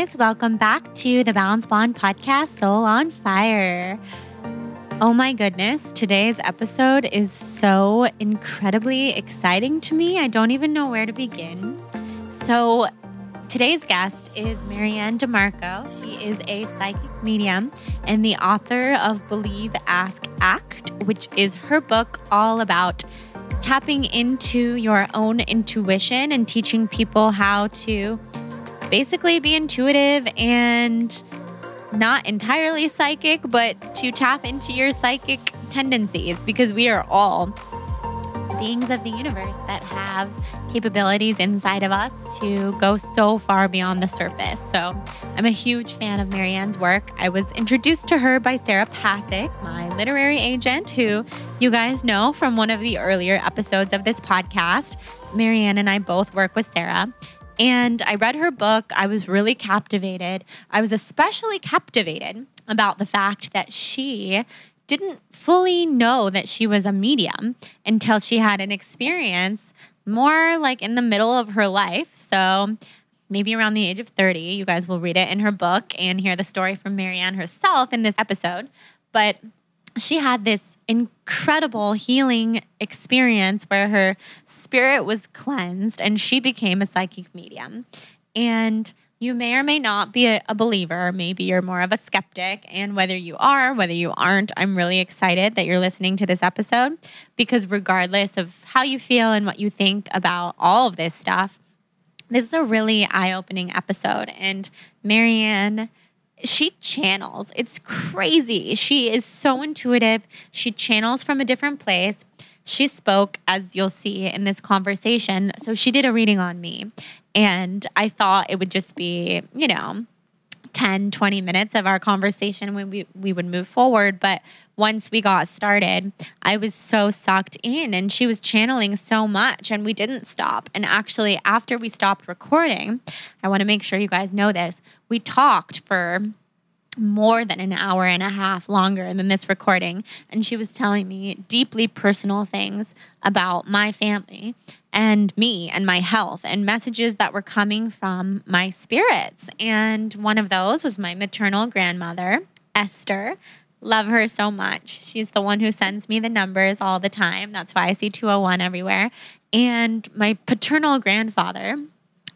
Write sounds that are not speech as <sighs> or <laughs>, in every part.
guys. Welcome back to the Balanced Blonde podcast, Soul on Fire. Oh my goodness, today's episode is so incredibly exciting to me. I don't even know where to begin. So, today's guest is MaryAnn DiMarco. She is a psychic medium and the author of Believe, Ask, Act, which is her book all about tapping into your own intuition and teaching people how to basically be intuitive and not entirely psychic, but to tap into your psychic tendencies because we are all beings of the universe that have capabilities inside of us to go so far beyond the surface. So I'm a huge fan of MaryAnn's work. I was introduced to her by Sarah Pasick, my literary agent, who you guys know from one of the earlier episodes of this podcast. MaryAnn and I both work with Sarah. And I read her book. I was really captivated. I was especially captivated about the fact that she didn't fully know that she was a medium until she had an experience more like in the middle of her life. So maybe around the age of 30. You guys will read it in her book and hear the story from MaryAnn herself in this episode. But she had this incredible healing experience where her spirit was cleansed and she became a psychic medium. And you may or may not be a, believer. Maybe you're more of a skeptic. And whether you are, whether you aren't, I'm really excited that you're listening to this episode because, regardless of how you feel and what you think about all of this stuff, this is a really eye opening episode. And MaryAnn she channels. It's crazy. She is so intuitive. She channels from a different place. She spoke, as you'll see in this conversation. So she did a reading on me. And I thought it would just be, you know, 10, 20 minutes of our conversation when we, we would move forward. But once we got started, I was so sucked in and she was channeling so much and we didn't stop. And actually, after we stopped recording, I want to make sure you guys know this, we talked for more than an hour and a half longer than this recording. And she was telling me deeply personal things about my family and me and my health and messages that were coming from my spirits. And one of those was my maternal grandmother, Esther. Love her so much. She's the one who sends me the numbers all the time. That's why I see 201 everywhere. And my paternal grandfather,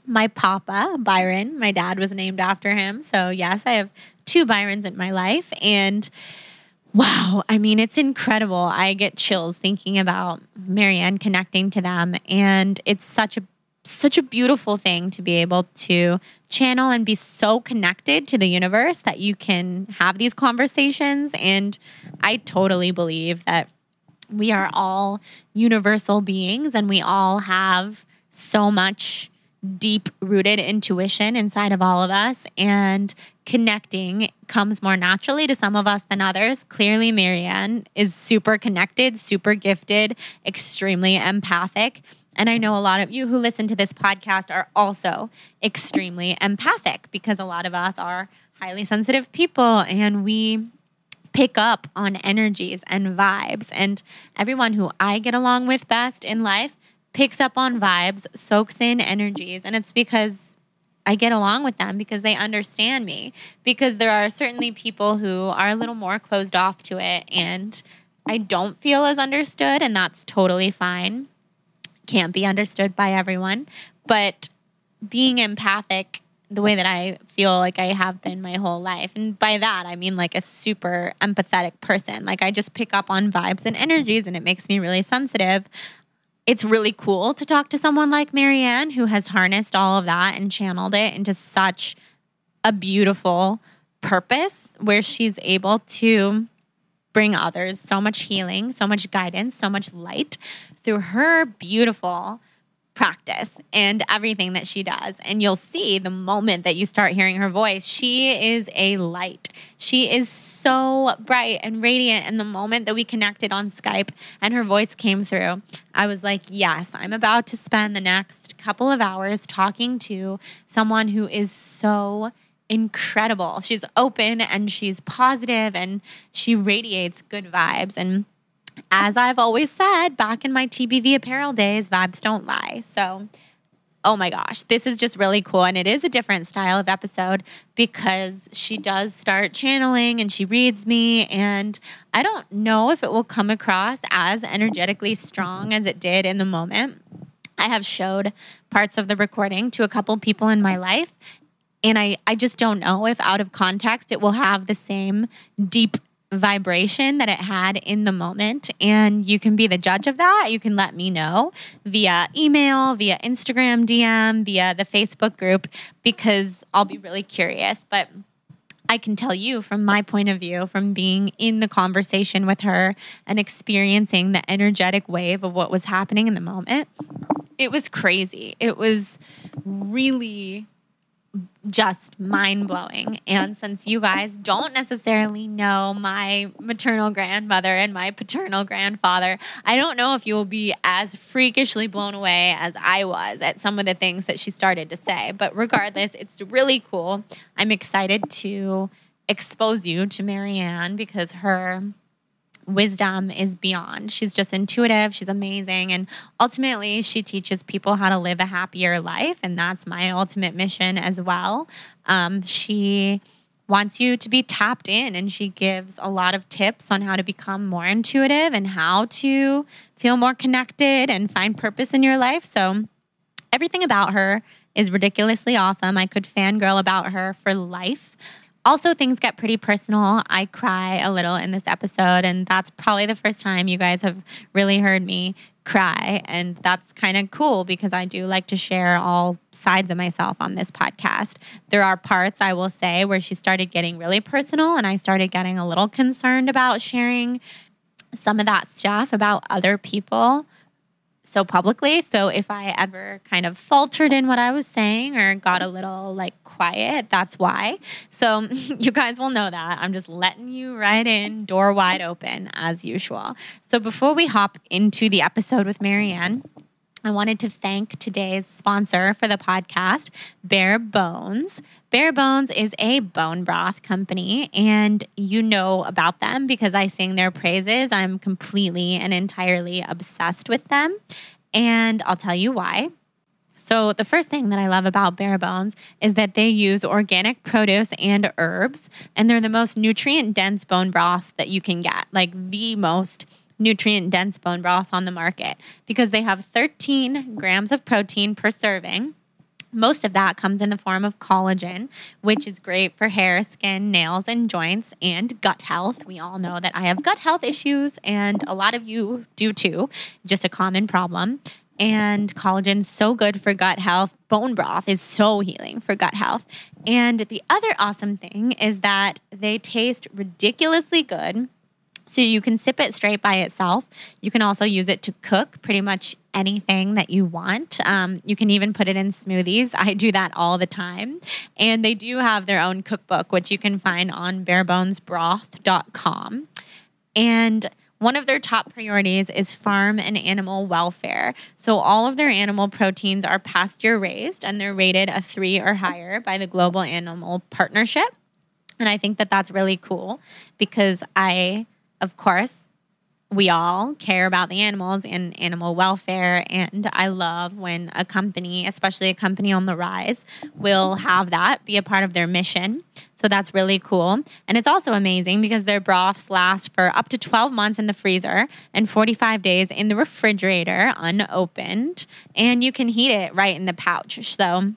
my papa, Byron, my dad was named after him. So, yes, I have two Byrons in my life. And wow, I mean, it's incredible. I get chills thinking about MaryAnn connecting to them. And it's such a such a beautiful thing to be able to channel and be so connected to the universe that you can have these conversations. And I totally believe that we are all universal beings and we all have so much deep rooted intuition inside of all of us. And connecting comes more naturally to some of us than others. Clearly, MaryAnn is super connected, super gifted, extremely empathic. And I know a lot of you who listen to this podcast are also extremely empathic because a lot of us are highly sensitive people and we pick up on energies and vibes. And everyone who I get along with best in life picks up on vibes, soaks in energies. And it's because I get along with them because they understand me. Because there are certainly people who are a little more closed off to it and I don't feel as understood, and that's totally fine. Can't be understood by everyone. But being empathic the way that I feel like I have been my whole life. And by that, I mean like a super empathetic person. Like I just pick up on vibes and energies, and it makes me really sensitive it's really cool to talk to someone like MaryAnn who has harnessed all of that and channeled it into such a beautiful purpose where she's able to bring others so much healing, so much guidance, so much light through her beautiful practice and everything that she does. And you'll see the moment that you start hearing her voice, she is a light. She is so bright and radiant. And the moment that we connected on Skype and her voice came through, I was like, yes, I'm about to spend the next couple of hours talking to someone who is so incredible. She's open and she's positive and she radiates good vibes. And as I've always said back in my TBV apparel days, vibes don't lie. So oh my gosh, this is just really cool. And it is a different style of episode because she does start channeling and she reads me. And I don't know if it will come across as energetically strong as it did in the moment. I have showed parts of the recording to a couple people in my life. And I, I just don't know if out of context it will have the same deep vibration that it had in the moment. And you can be the judge of that. You can let me know via email, via Instagram DM, via the Facebook group, because I'll be really curious. But I can tell you from my point of view, from being in the conversation with her and experiencing the energetic wave of what was happening in the moment, it was crazy. It was really just mind blowing. And since you guys don't necessarily know my maternal grandmother and my paternal grandfather, I don't know if you will be as freakishly blown away as I was at some of the things that she started to say. But regardless, it's really cool. I'm excited to expose you to MaryAnn because her wisdom is beyond. She's just intuitive. She's amazing. And ultimately, she teaches people how to live a happier life. And that's my ultimate mission as well. Um, she wants you to be tapped in and she gives a lot of tips on how to become more intuitive and how to feel more connected and find purpose in your life. So, everything about her is ridiculously awesome. I could fangirl about her for life. Also, things get pretty personal. I cry a little in this episode, and that's probably the first time you guys have really heard me cry. And that's kind of cool because I do like to share all sides of myself on this podcast. There are parts I will say where she started getting really personal, and I started getting a little concerned about sharing some of that stuff about other people so publicly. So if I ever kind of faltered in what I was saying or got a little like quiet, that's why. So <laughs> you guys will know that. I'm just letting you right in, door wide open as usual. So before we hop into the episode with MaryAnn, I wanted to thank today's sponsor for the podcast, Bare Bones. Bare Bones is a bone broth company, and you know about them because I sing their praises. I'm completely and entirely obsessed with them, and I'll tell you why. So, the first thing that I love about Bare Bones is that they use organic produce and herbs, and they're the most nutrient dense bone broth that you can get, like the most nutrient dense bone broth on the market because they have 13 grams of protein per serving. Most of that comes in the form of collagen, which is great for hair, skin, nails, and joints, and gut health. We all know that I have gut health issues, and a lot of you do too. Just a common problem. And collagen so good for gut health. Bone broth is so healing for gut health. And the other awesome thing is that they taste ridiculously good so you can sip it straight by itself. You can also use it to cook pretty much anything that you want. Um, you can even put it in smoothies. I do that all the time. And they do have their own cookbook, which you can find on barebonesbroth.com. And one of their top priorities is farm and animal welfare. So, all of their animal proteins are pasture raised and they're rated a three or higher by the Global Animal Partnership. And I think that that's really cool because I of course, we all care about the animals and animal welfare. And I love when a company, especially a company on the rise, will have that be a part of their mission. So that's really cool. And it's also amazing because their broths last for up to 12 months in the freezer and 45 days in the refrigerator unopened. And you can heat it right in the pouch. So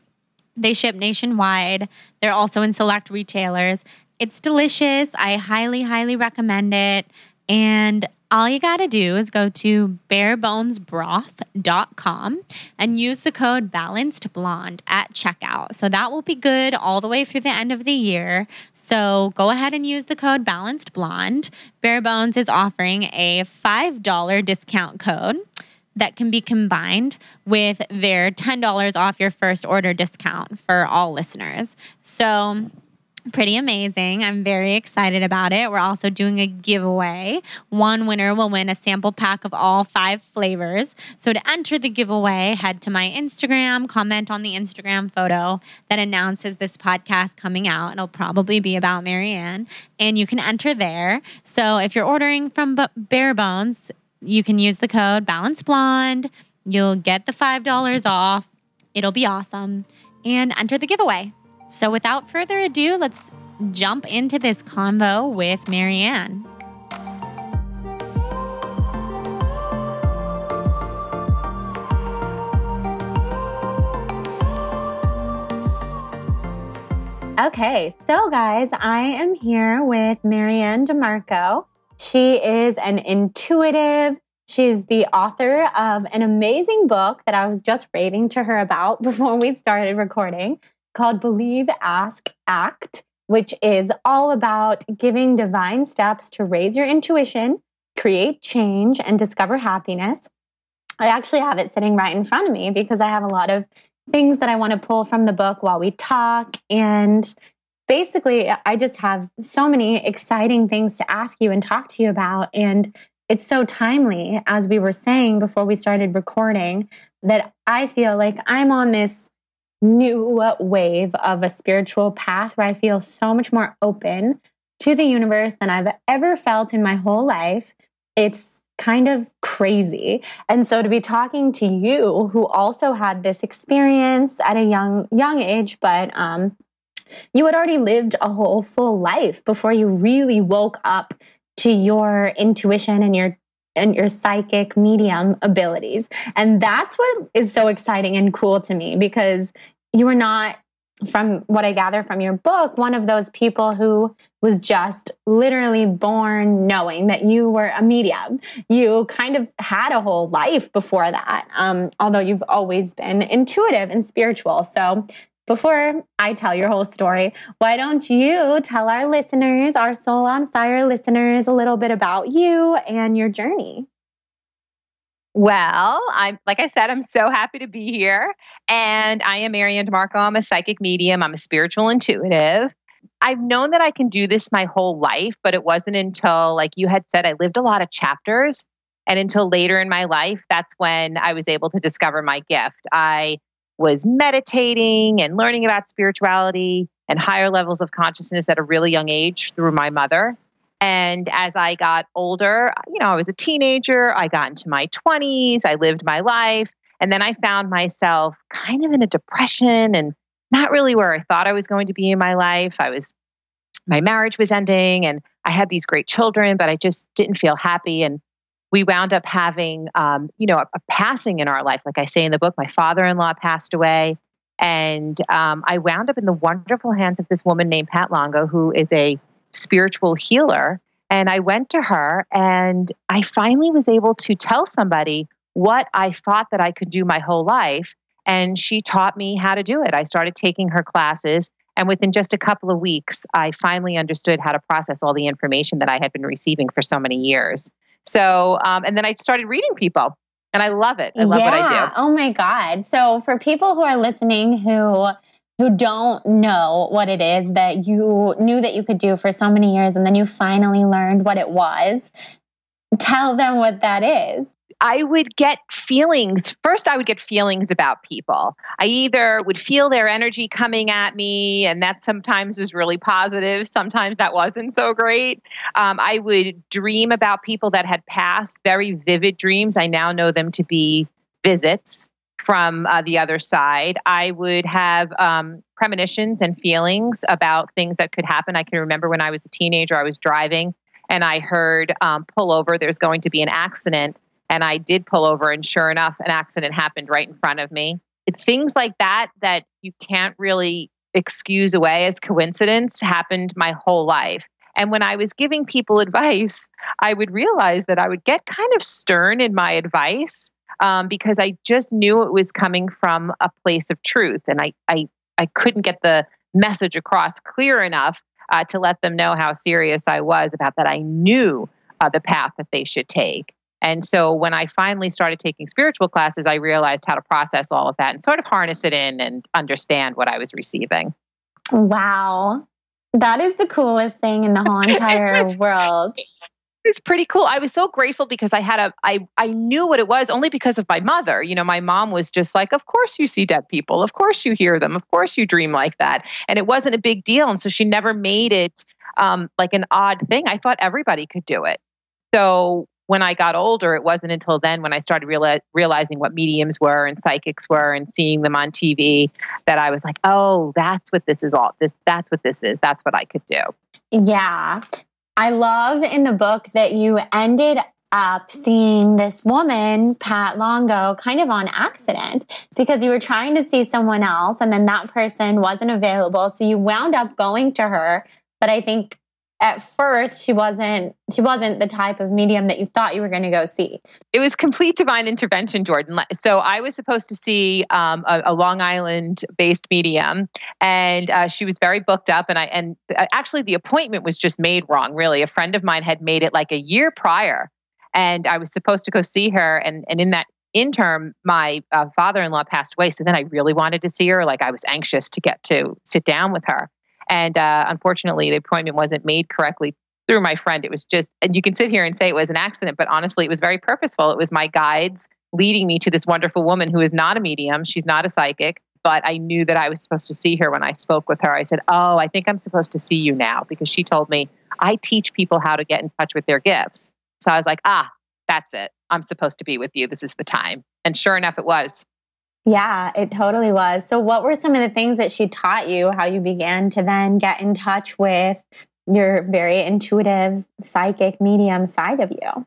they ship nationwide. They're also in select retailers. It's delicious. I highly, highly recommend it. And all you got to do is go to barebonesbroth.com and use the code balanced blonde at checkout. So that will be good all the way through the end of the year. So go ahead and use the code balanced blonde. Barebones is offering a $5 discount code that can be combined with their $10 off your first order discount for all listeners. So pretty amazing. I'm very excited about it. We're also doing a giveaway. One winner will win a sample pack of all five flavors. So to enter the giveaway, head to my Instagram, comment on the Instagram photo that announces this podcast coming out. It'll probably be about MaryAnn, and you can enter there. So if you're ordering from Bare Bones, you can use the code Balance Blonde. You'll get the $5 off It'll be awesome. And enter the giveaway. So without further ado, let's jump into this convo with MaryAnn. Okay, so guys, I am here with MaryAnn DiMarco. She is an intuitive. She's the author of an amazing book that I was just raving to her about <laughs> before we started recording called Believe, Ask, Act, which is all about giving divine steps to raise your intuition, create change, and discover happiness. I actually have it sitting right in front of me because I have a lot of things that I want to pull from the book while we talk. And basically, I just have so many exciting things to ask you and talk to you about. And it's so timely, as we were saying before we started recording, that I feel like I'm on this new wave of a spiritual path where I feel so much more open to the universe than I've ever felt in my whole life. It's kind of crazy. And so to be talking to you who also had this experience at a young young age but um you had already lived a whole full life before you really woke up to your intuition and your and your psychic medium abilities. And that's what is so exciting and cool to me because you are not from what I gather from your book, one of those people who was just literally born knowing that you were a medium. You kind of had a whole life before that, um, although you've always been intuitive and spiritual. So, before I tell your whole story, why don't you tell our listeners, our Soul on Fire listeners, a little bit about you and your journey? Well, I'm like I said, I'm so happy to be here. And I am MaryAnn DiMarco. I'm a psychic medium. I'm a spiritual intuitive. I've known that I can do this my whole life, but it wasn't until, like you had said, I lived a lot of chapters. And until later in my life, that's when I was able to discover my gift. I was meditating and learning about spirituality and higher levels of consciousness at a really young age through my mother. And as I got older, you know, I was a teenager, I got into my 20s, I lived my life. And then I found myself kind of in a depression and not really where I thought I was going to be in my life. I was, my marriage was ending and I had these great children, but I just didn't feel happy. And we wound up having, um, you know, a, a, passing in our life. Like I say in the book, my father in law passed away. And um, I wound up in the wonderful hands of this woman named Pat Longo, who is a spiritual healer. And I went to her and I finally was able to tell somebody what I thought that I could do my whole life. And she taught me how to do it. I started taking her classes. And within just a couple of weeks, I finally understood how to process all the information that I had been receiving for so many years. So, um, and then I started reading people, and I love it. I love yeah. what I do. Oh my God. So, for people who are listening who who don't know what it is that you knew that you could do for so many years and then you finally learned what it was, tell them what that is. I would get feelings. First, I would get feelings about people. I either would feel their energy coming at me, and that sometimes was really positive. Sometimes that wasn't so great. Um, I would dream about people that had passed, very vivid dreams. I now know them to be visits from uh, the other side. I would have um, premonitions and feelings about things that could happen. I can remember when I was a teenager, I was driving and I heard um, pull over, there's going to be an accident. And I did pull over, and sure enough, an accident happened right in front of me. It, things like that, that you can't really excuse away as coincidence, happened my whole life. And when I was giving people <laughs> advice, I would realize that I would get kind of stern in my advice um, because I just knew it was coming from a place of truth, and I I I couldn't get the message across clear enough uh, to let them know how serious I was about that. I knew uh, the path that they should take. And so when I finally started taking spiritual classes, I realized how to process all of that and sort of harness it in and understand what I was receiving. Wow. That is the coolest thing in the whole <laughs> entire world It's pretty cool. I was so grateful because I had a I I knew what it was only because of my mother. You know, my mom was just like, "Of course you see dead people. Of course you hear them. Of course you dream like that." And it wasn't a big deal, and so she never made it um, like an odd thing. I thought everybody could do it. So when I got older, it wasn't until then when I started reali- realizing what mediums were and psychics were and seeing them on TV that I was like, oh, that's what this is all. This that's what this is. That's what I could do. Yeah. I love in the book that you ended up seeing this woman, Pat Longo, kind of on accident because you were trying to see someone else and then that person wasn't available. So you wound up going to her. But I think at first she wasn't she wasn't the type of medium that you thought you were going to go see. It was complete divine intervention jordan. So i was supposed to see um, a, a, long island based medium and uh, she was very booked up and i and uh, actually the appointment was just made wrong really. A friend of mine had made it like a year prior and i was supposed to go see her and and in that interim my uh, father-in-law passed away so then i really wanted to see her. Like i was anxious to get to sit down with her and uh, unfortunately, the appointment wasn't made correctly through my friend. It was just, and you can sit here and say it was an accident, but honestly, it was very purposeful. It was my guides leading me to this wonderful woman who is not a medium. She's not a psychic, but I knew that I was supposed to see her when I spoke with her. I said, Oh, I think I'm supposed to see you now because she told me I teach people how to get in touch with their gifts. So I was like, Ah, that's it. I'm supposed to be with you. This is the time. And sure enough, it was. Yeah, it totally was. So, what were some of the things that she taught you, how you began to then get in touch with your very intuitive, psychic, medium side of you?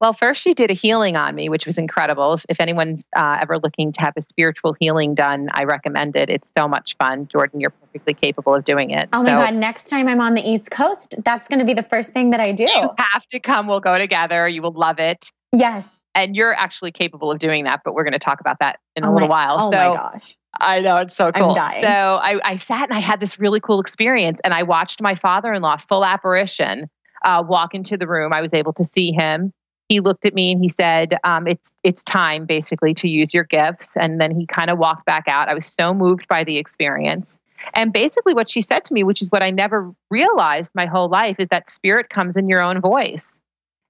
Well, first, she did a healing on me, which was incredible. If, if anyone's uh, ever looking to have a spiritual healing done, I recommend it. It's so much fun. Jordan, you're perfectly capable of doing it. Oh my so, God. Next time I'm on the East Coast, that's going to be the first thing that I do. <laughs> You have to come. We'll go together. You will love it. Yes and you're actually capable of doing that, but we're going to talk about that in oh a little my, while. Oh so, my gosh. I know it's so cool. I'm dying. So I, I sat and I had this really cool experience, and I watched my father-in-law, full apparition, uh, walk into the room. I was able to see him. He looked at me and he said, um, "It's it's time, basically, to use your gifts." And then he kind of walked back out. I was so moved by the experience. And basically, what she said to me, which is what I never realized my whole life, is that spirit comes in your own voice.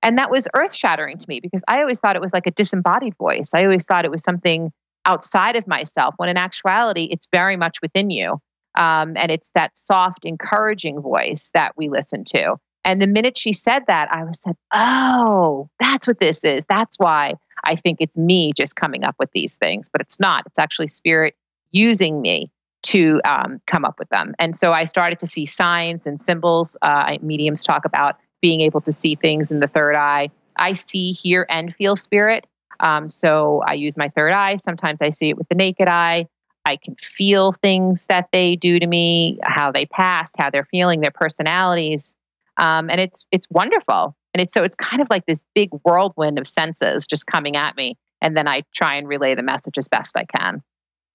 And that was earth shattering to me because I always thought it was like a disembodied voice. I always thought it was something outside of myself, when in actuality, it's very much within you. Um, and it's that soft, encouraging voice that we listen to. And the minute she said that, I was said, oh, that's what this is. That's why I think it's me just coming up with these things, but it's not. It's actually spirit using me to um, come up with them. And so I started to see signs and symbols. Uh, mediums talk about being able to see things in the third eye. I see, hear, and feel spirit. Um, so I use my third eye. Sometimes I see it with the naked eye. I can feel things that they do to me, how they passed, how they're feeling, their personalities, um, and it's it's wonderful. And it's so it's kind of like this big whirlwind of senses just coming at me, and then I try and relay the message as best I can.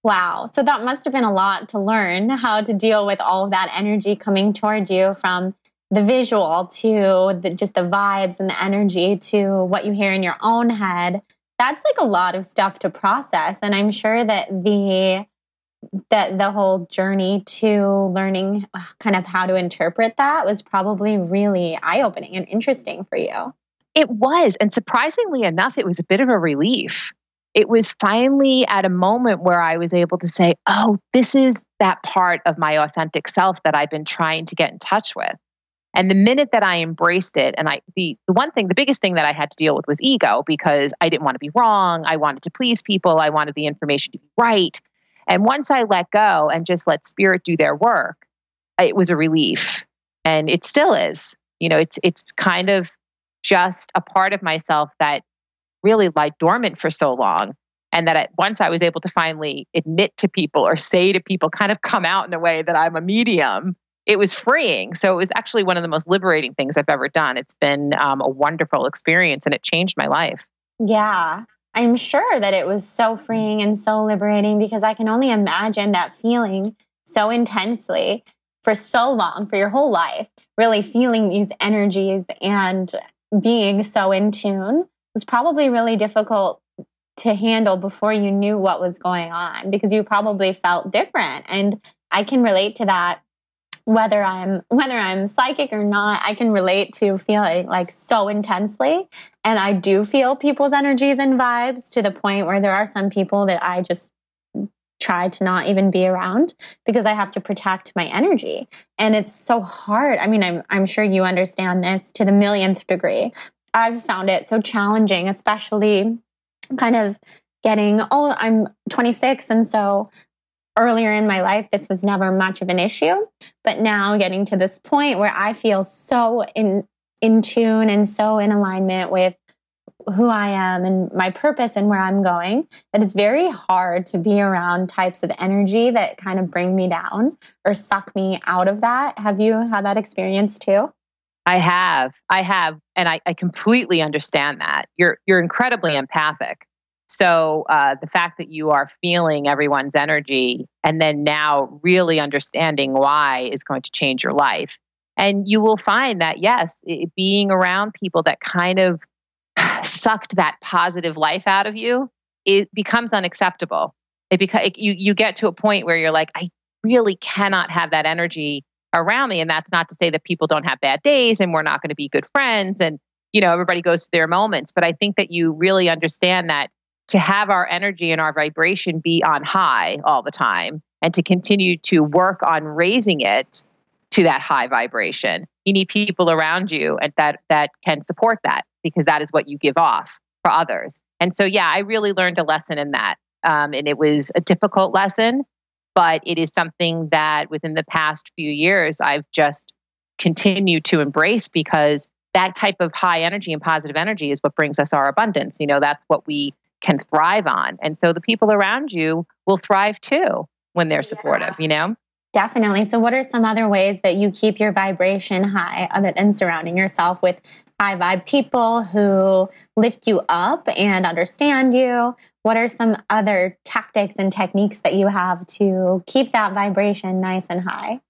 Wow. So that must have been a lot to learn how to deal with all of that energy coming towards you from the visual to the, just the vibes and the energy to what you hear in your own head that's like a lot of stuff to process. And i'm sure that the that the whole journey to learning uh, kind of how to interpret that was probably really eye-opening and interesting for you. It was. And surprisingly enough it was a bit of a relief. It was finally at a moment where I was able to say, oh, this is that part of my authentic self that I've been trying to get in touch with. And the minute that I embraced it, and I the, the one thing, the biggest thing that I had to deal with was ego because I didn't want to be wrong. I wanted to please people. I wanted the information to be right. And once I let go and just let spirit do their work, it was a relief. And it still is. You know, it's it's kind of just a part of myself that really lied dormant for so long. And that I, once I was able to finally admit to people or say to people, kind of come out in a way that I'm a medium, it was freeing. So it was actually one of the most liberating things I've ever done. It's been um, a wonderful experience and it changed my life. Yeah. I'm sure that it was so freeing and so liberating because I can only imagine that feeling so intensely for so long, for your whole life, really feeling these energies and being so in tune was probably really difficult to handle before you knew what was going on because you probably felt different. And I can relate to that whether I'm whether I'm psychic or not, I can relate to feeling like so intensely. And I do feel people's energies and vibes to the point where there are some people that I just try to not even be around because I have to protect my energy. And it's so hard. I mean, I'm I'm sure you understand this to the millionth degree. I've found it so challenging, especially kind of getting, oh, I'm 26. And so earlier in my life, this was never much of an issue. But now getting to this point where I feel so in, in tune and so in alignment with who I am and my purpose and where I'm going, that it's very hard to be around types of energy that kind of bring me down or suck me out of that. Have you had that experience too? I have. I have. And I, I completely understand that. You're you're incredibly empathic. So uh, the fact that you are feeling everyone's energy and then now really understanding why is going to change your life. And you will find that, yes, it, being around people that kind of <sighs> sucked that positive life out of you, it becomes unacceptable. It beca- you, you get to a point where you're like, I really cannot have that energy around me. And that's not to say that people don't have bad days and we're not going to be good friends and, you know, everybody goes through their moments. But I think that you really understand that to have our energy and our vibration be on high all the time and to continue to work on raising it to that high vibration. You need people around you and that that can support that because that is what you give off for others. And so yeah i really learned a lesson in that. Um, and it was a difficult lesson but it is something that within the past few years i've just continued to embrace because that type of high energy and positive energy is what brings us our abundance. You know that's what we can thrive on. And so the people around you will thrive too when they're supportive, yeah. you know? Definitely. So, what are some other ways that you keep your vibration high other than surrounding yourself with high vibe people who lift you up and understand you? What are some other tactics and techniques that you have to keep that vibration nice and high?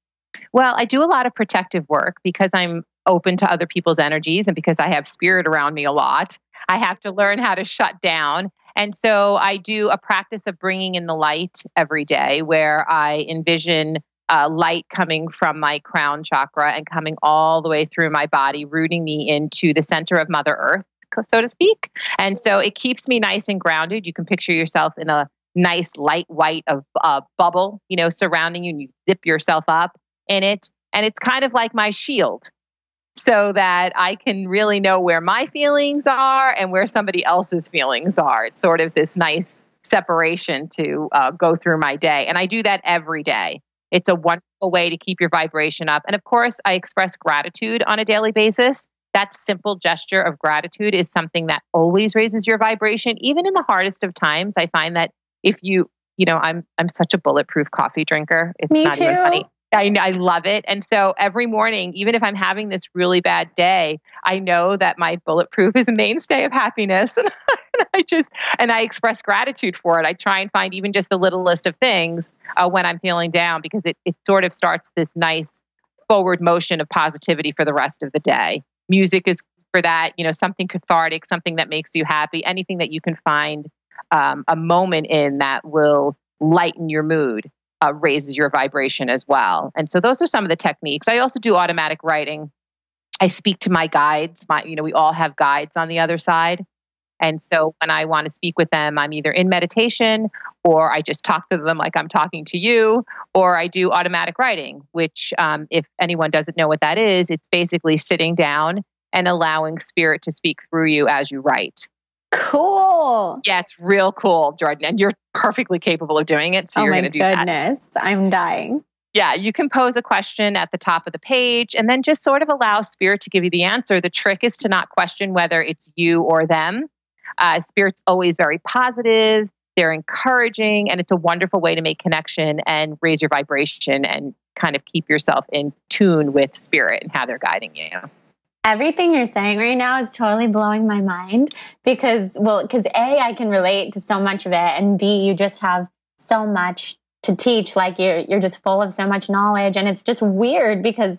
Well, I do a lot of protective work because I'm open to other people's energies and because I have spirit around me a lot. I have to learn how to shut down and so I do a practice of bringing in the light every day where I envision uh, light coming from my crown chakra and coming all the way through my body, rooting me into the center of Mother Earth, so to speak. And so it keeps me nice and grounded. You can picture yourself in a nice light white of uh, bubble, you know, surrounding you, and you zip yourself up in it. And it's kind of like my shield so that I can really know where my feelings are and where somebody else's feelings are. It's sort of this nice separation to uh, go through my day. And I do that every day. It's a wonderful way to keep your vibration up. And of course, I express gratitude on a daily basis. That simple gesture of gratitude is something that always raises your vibration, even in the hardest of times. I find that if you, you know, I'm I'm such a bulletproof coffee drinker. It's Me not too. even funny. I, I love it. And so every morning, even if I'm having this really bad day, I know that my bulletproof is a mainstay of happiness. <laughs> and I just, and I express gratitude for it. I try and find even just the little list of things uh, when I'm feeling down because it, it sort of starts this nice forward motion of positivity for the rest of the day. Music is for that, you know, something cathartic, something that makes you happy, anything that you can find um, a moment in that will lighten your mood uh, raises your vibration as well. And so those are some of the techniques. I also do automatic writing. I speak to my guides. My, you know, we all have guides on the other side. And so when I want to speak with them, I'm either in meditation or I just talk to them like I'm talking to you, or I do automatic writing, which, um, if anyone doesn't know what that is, it's basically sitting down and allowing spirit to speak through you as you write. Cool. Yeah, it's real cool, Jordan. And you're perfectly capable of doing it. So oh you're going to do goodness. that. goodness. I'm dying. Yeah, you can pose a question at the top of the page and then just sort of allow spirit to give you the answer. The trick is to not question whether it's you or them. Uh, spirit's always very positive, they're encouraging, and it's a wonderful way to make connection and raise your vibration and kind of keep yourself in tune with spirit and how they're guiding you everything you're saying right now is totally blowing my mind because well because a i can relate to so much of it and b you just have so much to teach like you're you're just full of so much knowledge and it's just weird because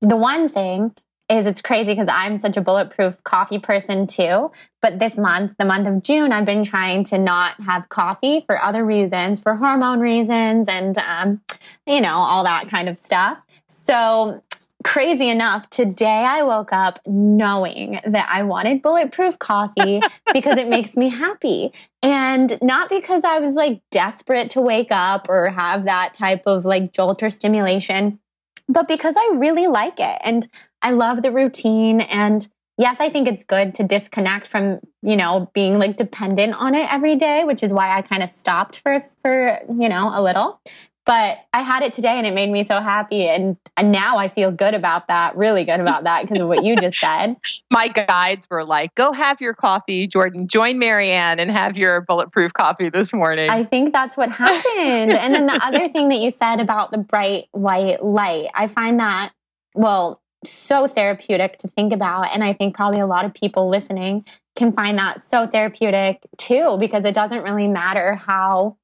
the one thing is it's crazy because I'm such a bulletproof coffee person too. But this month, the month of June, I've been trying to not have coffee for other reasons, for hormone reasons, and um, you know all that kind of stuff. So crazy enough, today I woke up knowing that I wanted bulletproof coffee <laughs> because it makes me happy. And not because I was like desperate to wake up or have that type of like jolt or stimulation, but because I really like it. And I love the routine. And yes, I think it's good to disconnect from, you know, being like dependent on it every day, which is why I kind of stopped for for, you know, a little. But I had it today and it made me so happy. And, and now I feel good about that, really good about that because of what you just said. <laughs> My guides were like, go have your coffee, Jordan. Join MaryAnn and have your bulletproof coffee this morning. I think that's what happened. and then the other thing that you said about the bright white light, I find that, well, so therapeutic to think about. And I think probably a lot of people listening can find that so therapeutic too, because it doesn't really matter how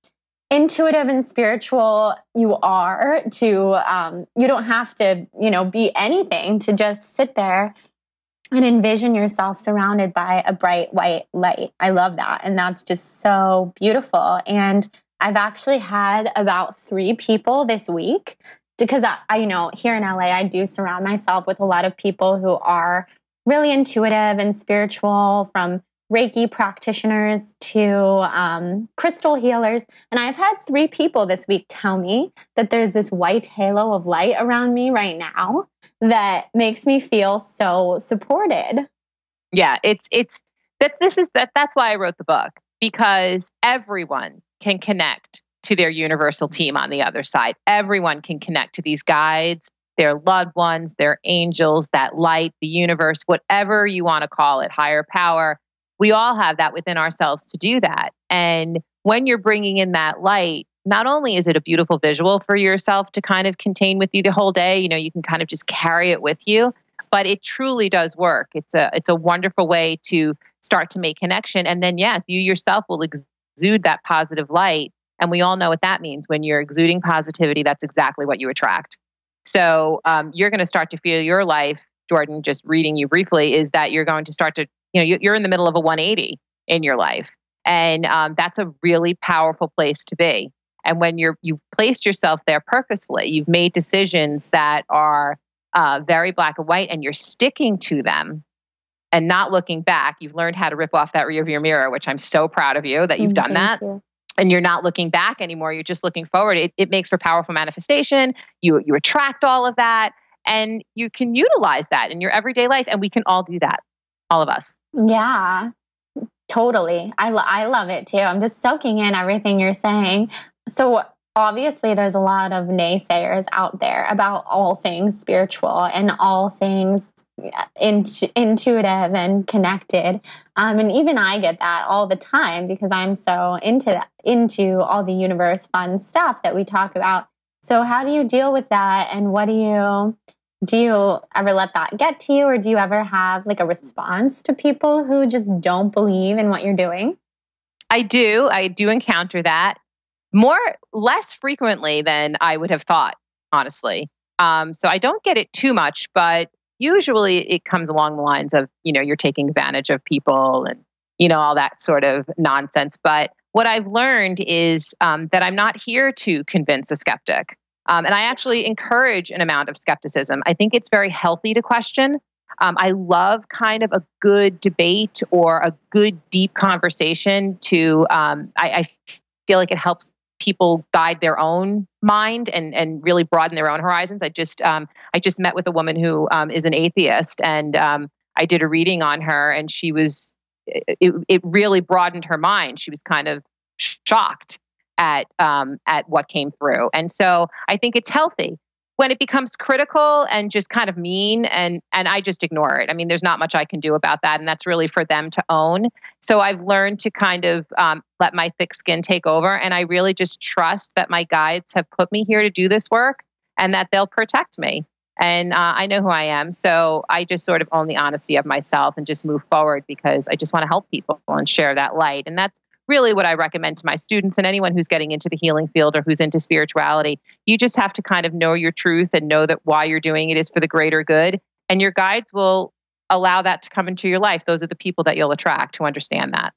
intuitive and spiritual you are to um, you don't have to you know be anything to just sit there and envision yourself surrounded by a bright white light. I love that and that's just so beautiful. And i've actually had about three people this week because I, I, you know, here in LA, I do surround myself with a lot of people who are really intuitive and spiritual from Reiki practitioners to um, crystal healers. And I've had three people this week tell me that there's this white halo of light around me right now that makes me feel so supported. Yeah, it's, it's, that this is that that's why I wrote the book because everyone can connect to their universal team on the other side. Everyone can connect to these guides, their loved ones, their angels, that light, the universe, whatever you want to call it, higher power. We all have that within ourselves to do that. And when you're bringing in that light, not only is it a beautiful visual for yourself to kind of contain with you the whole day, you know, you can kind of just carry it with you, but it truly does work. It's a it's a wonderful way to start to make connection and then yes, you yourself will exude that positive light and we all know what that means. When you're exuding positivity, that's exactly what you attract. So um, you're going to start to feel your life, Jordan, just reading you briefly, is that you're going to start to, you know, you're in the middle of a 180 in your life. And um, that's a really powerful place to be. And when you're you've placed yourself there purposefully, you've made decisions that are uh, very black and white, and you're sticking to them and not looking back. You've learned how to rip off that rearview mirror, which I'm so proud of you that you've mm, done that. You and you're not looking back anymore you're just looking forward it, it makes for powerful manifestation you you attract all of that and you can utilize that in your everyday life and we can all do that all of us yeah totally i, lo- I love it too i'm just soaking in everything you're saying so obviously there's a lot of naysayers out there about all things spiritual and all things in, intuitive and connected. Um, and even I get that all the time because I'm so into that, into all the universe fun stuff that we talk about. So how do you deal with that? And what do you do? You ever let that get to you, or do you ever have like a response to people who just don't believe in what you're doing? I do. I do encounter that more less frequently than I would have thought, honestly. Um, so I don't get it too much, but usually it comes along the lines of, you know, you're taking advantage of people and, you know, all that sort of nonsense. But what I've learned is um, that I'm not here to convince a skeptic. Um, and I actually encourage an amount of skepticism. I think it's very healthy to question. Um, I love kind of a good debate or a good deep conversation to, um, I, I feel like it helps people guide their own mind and and really broaden their own horizons. I just um, I just met with a woman who um, is an atheist, and um, I did a reading on her, and she was it, it really broadened her mind. She was kind of shocked at um, at what came through, and so I think it's healthy when it becomes critical and just kind of mean and and I just ignore it. I mean, there's not much I can do about that, and that's really for them to own. So I've learned to kind of um, let my thick skin take over, and I really just trust that my guides have put me here to do this work, and that they'll protect me. And uh, I know who I am, so I just sort of own the honesty of myself and just move forward because I just want to help people and share that light. And that's really what I recommend to my students and anyone who's getting into the healing field or who's into spirituality. You just have to kind of know your truth and know that why you're doing it is for the greater good. And your guides will allow that to come into your life. Those are the people that you'll attract who understand that.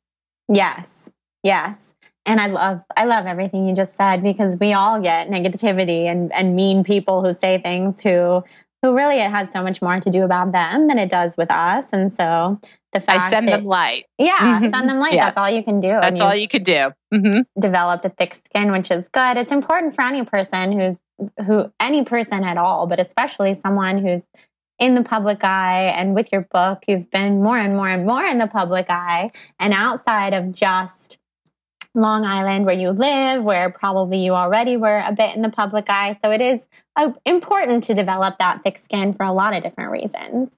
Yes. Yes. And I love I love everything you just said because we all get negativity and, and mean people who say things who who really it has so much more to do about them than it does with us. And so the fact I send that, them light. Yeah, mm-hmm. send them light. Yeah. That's all you can do. That's all you can do. Mm-hmm. Developed a thick skin, which is good. It's important for any person who's who any person at all, but especially someone who's in the public eye and with your book, you've been more and more and more in the public eye and outside of just Long Island where you live, where probably you already were a bit in the public eye. So it is uh, important to develop that thick skin for a lot of different reasons.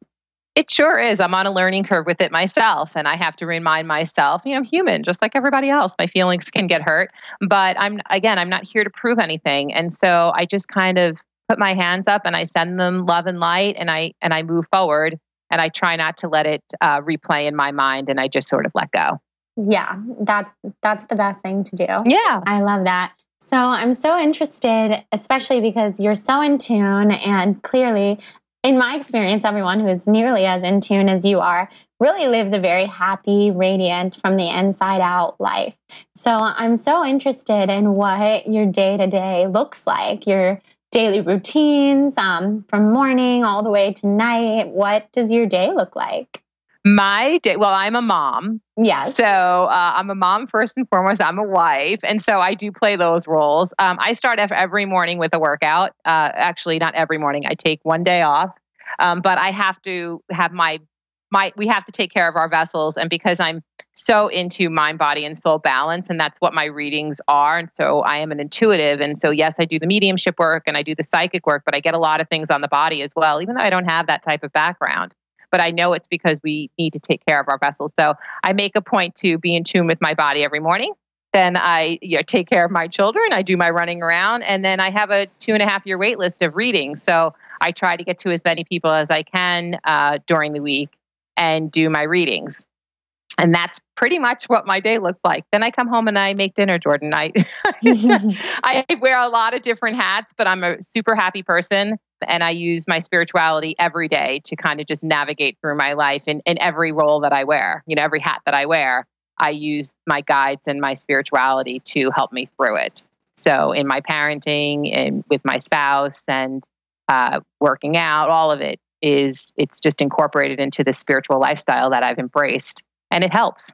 It sure is. I'm on a learning curve with it myself, and I have to remind myself, you know, I'm human, just like everybody else. My feelings can get hurt, but I'm again, I'm not here to prove anything, and so I just kind of put my hands up and I send them love and light, and I and I move forward, and I try not to let it uh, replay in my mind, and I just sort of let go. Yeah, that's that's the best thing to do. Yeah. I love that. So I'm so interested, especially because you're so in tune and clearly in my experience, everyone who is nearly as in tune as you are really lives a very happy, radiant, from the inside out life. So I'm so interested in what your day to day looks like, your daily routines um, from morning all the way to night. What does your day look like? My day, well, I'm a mom. Yes. So uh, I'm a mom first and foremost. I'm a wife. And so I do play those roles. Um, I start every morning with a workout. Uh, actually, not every morning. I take one day off. Um, but I have to have my, my, we have to take care of our vessels. And because I'm so into mind, body, and soul balance, and that's what my readings are. And so I am an intuitive. And so, yes, I do the mediumship work and I do the psychic work, but I get a lot of things on the body as well, even though I don't have that type of background but I know it's because we need to take care of our vessels. So I make a point to be in tune with my body every morning. Then I you know, take care of my children. I do my running around, and then I have a two and a half year wait list of readings. So I try to get to as many people as I can uh, during the week and do my readings. And that's pretty much what my day looks like. Then I come home and I make dinner, Jordan. I <laughs> <laughs> I wear a lot of different hats, but I'm a super happy person and I use my spirituality every day to kind of just navigate through my life in, in every role that I wear, you know, every hat that I wear. I use my guides and my spirituality to help me through it. So, in my parenting and with my spouse and uh, working out, all of it is it's just incorporated into the spiritual lifestyle that I've embraced, and it helps.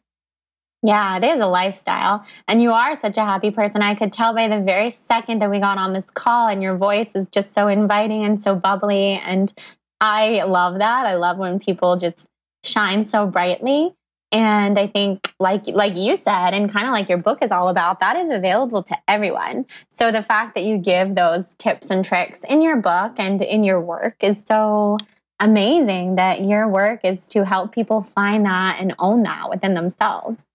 Yeah, it is a lifestyle. And you are such a happy person. I could tell by the very second that we got on this call, and your voice is just so inviting and so bubbly. And I love that. I love when people just shine so brightly. And I think, like like you said, and kind of like your book is all about, that is available to everyone. So the fact that you give those tips and tricks in your book and in your work is so amazing. That your work is to help people find that and own that within themselves.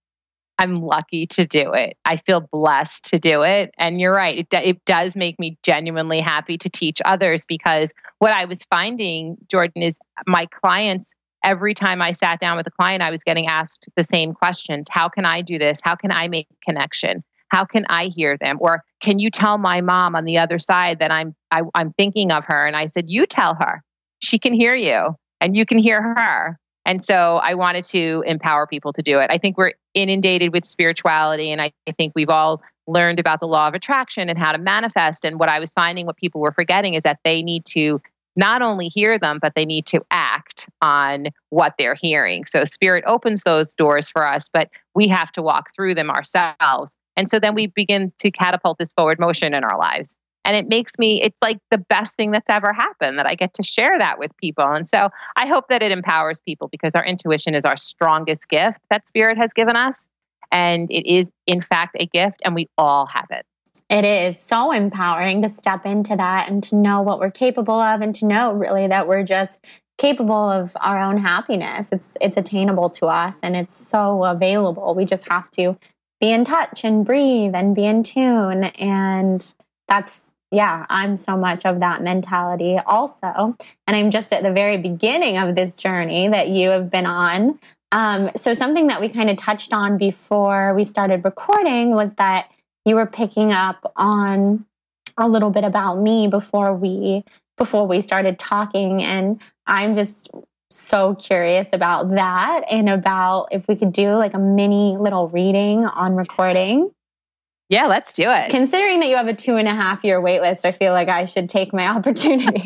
I'm lucky to do it. I feel blessed to do it. And you're right, it, it does make me genuinely happy to teach others because what I was finding, Jordan, is my clients, every time I sat down with a client, I was getting asked the same questions How can I do this? How can I make connection? How can I hear them? Or can you tell my mom on the other side that I'm I, am i am thinking of her? And I said, You tell her. She can hear you and you can hear her. And so I wanted to empower people to do it. I think we're inundated with spirituality, and I, I, think we've all learned about the law of attraction and how to manifest. And what I was finding, what people were forgetting, is that they need to not only hear them, but they need to act on what they're hearing. So spirit opens those doors for us, but we have to walk through them ourselves. And so then we begin to catapult this forward motion in our lives and it makes me it's like the best thing that's ever happened that i get to share that with people. And so i hope that it empowers people because our intuition is our strongest gift that spirit has given us. And it is in fact a gift and we all have it. It is so empowering to step into that and to know what we're capable of and to know really that we're just capable of our own happiness. It's it's attainable to us and it's so available. We just have to be in touch and breathe and be in tune. And that's yeah, I'm so much of that mentality also. And I'm just at the very beginning of this journey that you have been on. Um, so, something that we kind of touched on before we started recording was that you were picking up on a little bit about me before we before we started talking and i'm just so curious about that and about if we could do like a mini little reading on recording yeah, let's do it. Considering that you have a two and a half year wait list, I feel like I should take my <laughs> opportunity.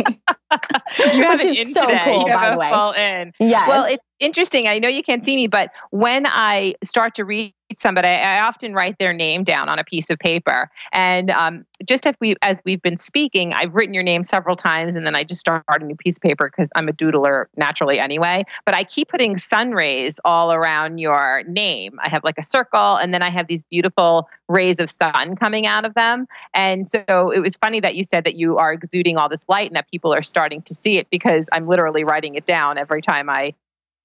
you have it in so today. cool, you by the way. Fall in. Yes. Well, it's interesting. I know you can't see me, but when I start to read somebody, I often write their name down on a piece of paper. And um, just as we as we've been speaking, I've written your name several times, and then I just start a new piece of paper because I'm a doodler naturally anyway. But I keep putting sun rays all around your name. I have like a circle, and then I have these beautiful rays of sun coming out of them. And so it was funny that you said that you are exuding all this light and that people are starting to see it because I'm literally writing it down every time I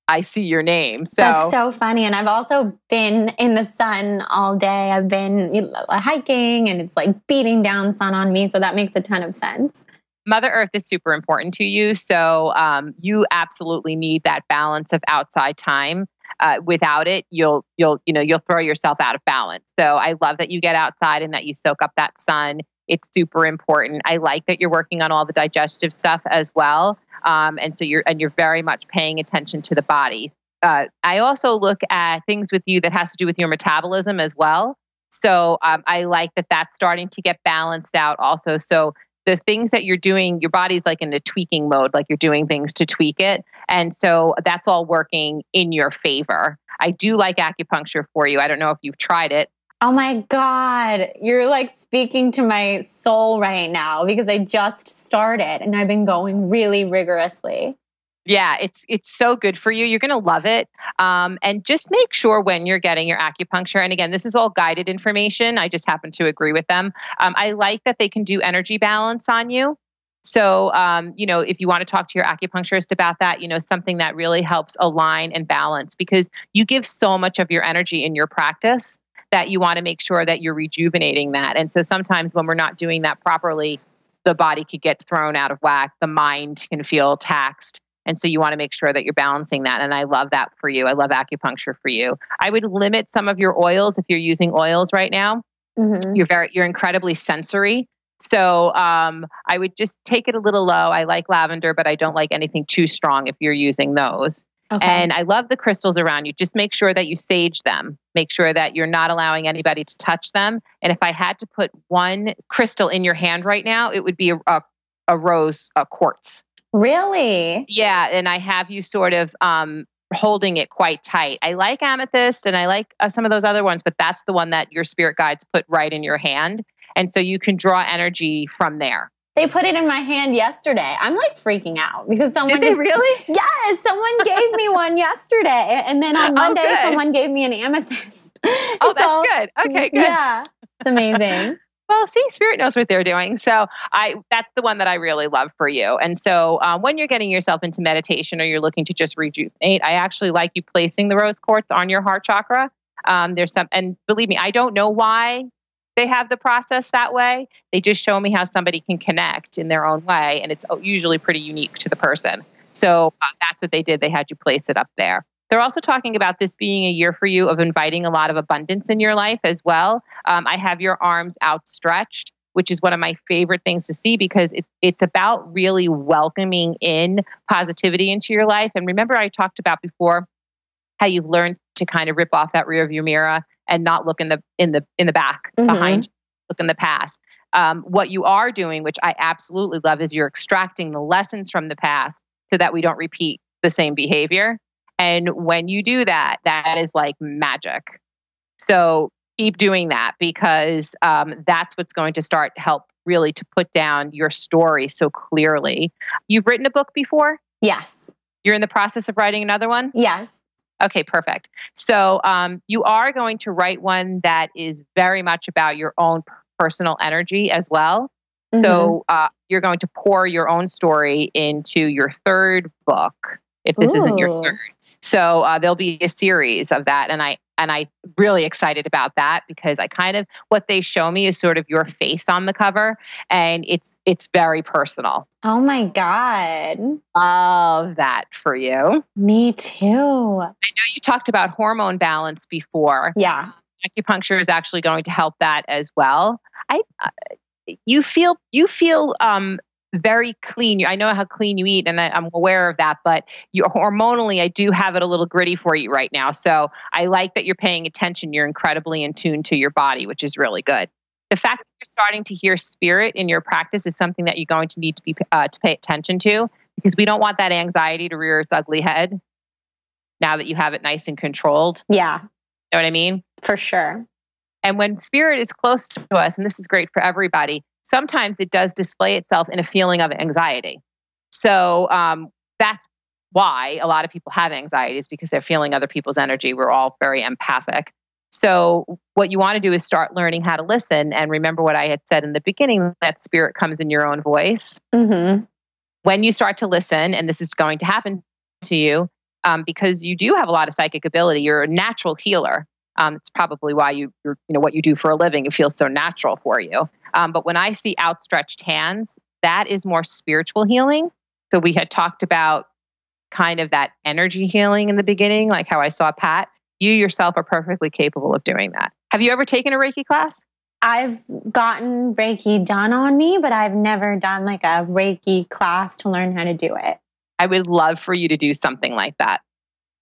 I see your name. So that's so funny. And I've also been in the sun all day. I've been you know, hiking and it's like beating down sun on me. So that makes a ton of sense. Mother Earth is super important to you. So um, you absolutely need that balance of outside time. Uh, without it, you'll you'll you know you'll throw yourself out of balance. So I love that you get outside and that you soak up that sun. It's super important. I like that you're working on all the digestive stuff as well. Um, and so you're and you're very much paying attention to the body. Uh, I also look at things with you that has to do with your metabolism as well. So um, I like that that's starting to get balanced out also. So the things that you're doing, your body's like in the tweaking mode, like you're doing things to tweak it. And so that's all working in your favor. I do like acupuncture for you. I don't know if you've tried it, Oh my God. You're like speaking to my soul right now because I just started and I've been going really rigorously. Yeah, it's it's so good for you. You're going to love it. Um, and just make sure when you're getting your acupuncture. And again, this is all guided information. I just happen to agree with them. Um, I like that they can do energy balance on you. So, um, you know, if you want to talk to your acupuncturist about that, you know, something that really helps align and balance because you give so much of your energy in your practice that you want to make sure that you're rejuvenating that. And so sometimes when we're not doing that properly, the body could get thrown out of whack, the mind can feel taxed. And so you want to make sure that you're balancing that. And I love that for you. I love acupuncture for you. I would limit some of your oils if you're using oils right now. Mm-hmm. You're very you're incredibly sensory. So um, I would just take it a little low. I like lavender, but I don't like anything too strong if you're using those. Okay. And I love the crystals around you. Just make sure that you sage them. Make sure that you're not allowing anybody to touch them. And if I had to put one crystal in your hand right now, it would be a, a, a rose a quartz. Really? Yeah. And I have you sort of um, holding it quite tight. I like amethyst and I like uh, some of those other ones, but that's the one that your spirit guides put right in your hand. And so you can draw energy from there. They put it in my hand yesterday. I'm like freaking out because someone did they really? Yes, someone gave me <laughs> one yesterday, and then on oh, Monday oh, someone gave me an amethyst. <laughs> Oh, that's good. Okay, good. Yeah, it's amazing. <laughs> well, see, Spirit knows what they're doing. So I that's the one that I really love for you. And so um, when you're getting yourself into meditation or you're looking to just rejuvenate, I actually like you placing the rose quartz on your heart chakra. Um, there's some, and believe me, I don't know why they have the process that way. They just show me how somebody can connect in their own way, and it's usually pretty unique to the person. So uh, that's what they did. They had you place it up there. They're also talking about this being a year for you of inviting a lot of abundance in your life as well. Um, I have your arms outstretched, which is one of my favorite things to see because it, it's about really welcoming in positivity into your life. And remember, I talked about before how you've learned to kind of rip off that rear view mirror and not look in the in the in the back mm-hmm. behind look in the past. Um, what you are doing which i absolutely love is you're extracting the lessons from the past so that we don't repeat the same behavior. And when you do that that is like magic. So keep doing that because um, that's what's going to start help really to put down your story so clearly. You've written a book before? Yes. You're in the process of writing another one? Yes Okay, perfect. So um, you are going to write one that is very much about your own personal energy as well. Mm-hmm. So uh, you're going to pour your own story into your third book, if this Ooh. isn't your third. So uh, there'll be a series of that, and I and I really excited about that because I kind of what they show me is sort of your face on the cover, and it's it's very personal. Oh my god, love that for you. Me too. I know you talked about hormone balance before. Yeah, acupuncture is actually going to help that as well. I. Uh, you feel you feel um, very clean. I know how clean you eat, and I, am aware of that. But you hormonally, I do have it a little gritty for you right now. So I like that you're paying attention. You're incredibly in tune to your body, which is really good. The fact that you're starting to hear spirit in your practice is something that you're going to need to be uh, to pay attention to because we don't want that anxiety to rear its ugly head. now that you have it nice and controlled. Yeah. Know what I mean? For sure. And when spirit is close to us, and this is great for everybody, sometimes it does display itself in a feeling of anxiety. So um, that's why a lot of people have anxiety is because they're feeling other people's energy. We're all very empathic. So, what you want to do is start learning how to listen and remember what I had said in the beginning that spirit comes in your own voice. Mm-hmm. When you start to listen, and this is going to happen to you um, because you do have a lot of psychic ability, you're a natural healer. Um, it's probably why you're you know, what you do for a living, it feels so natural for you. Um, but when I see outstretched hands, that is more spiritual healing. So we had talked about kind of that energy healing in the beginning, like how I saw Pat. You yourself are perfectly capable of doing that. Have you ever taken a Reiki class? I've gotten Reiki done on me, but I've never done like a Reiki class to learn how to do it. I would love for you to do something like that.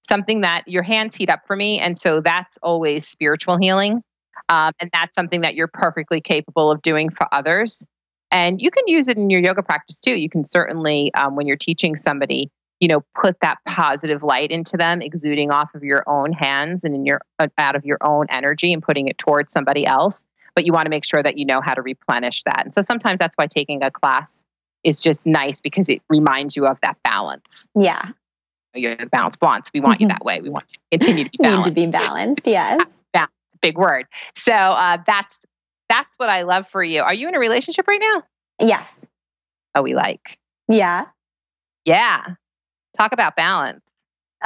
Something that your hands heat up for me. And so that's always spiritual healing. Um, and that's something that you're perfectly capable of doing for others. And you can use it in your yoga practice too. You can certainly, um, when you're teaching somebody, you know, put that positive light into them, exuding off of your own hands and in your uh, out of your own energy and putting it towards somebody else. But you want to make sure that you know how to replenish that. And so sometimes that's why taking a class is just nice because it reminds you of that balance. Yeah. You're the Balanced Blonde. We want mm-hmm. you that way. We want you to continue to be <laughs> balanced. to be balanced, yes. Big word. So uh, that's that's what I love for you. Are you in a relationship right now? Yes. Oh, we like. Yeah. Yeah. Talk about balance.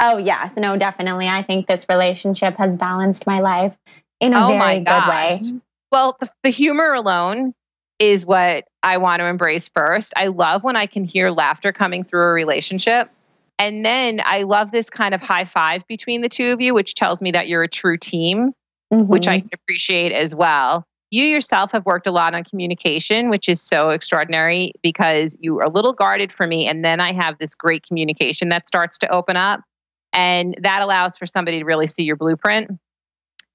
Oh, yes. No, definitely. I think this relationship has balanced my life in a oh very good way. Well, the, the humor alone is what I want to embrace first. I love when I can hear laughter coming through a relationship. And then I love this kind of high five between the two of you, which tells me that you're a true team, mm-hmm. which I mm-hmm. can appreciate as well. You yourself have worked a lot on communication, which is so extraordinary because you are a little guarded for me. And then I have this great communication that starts to open up. And that allows for somebody to really see your blueprint.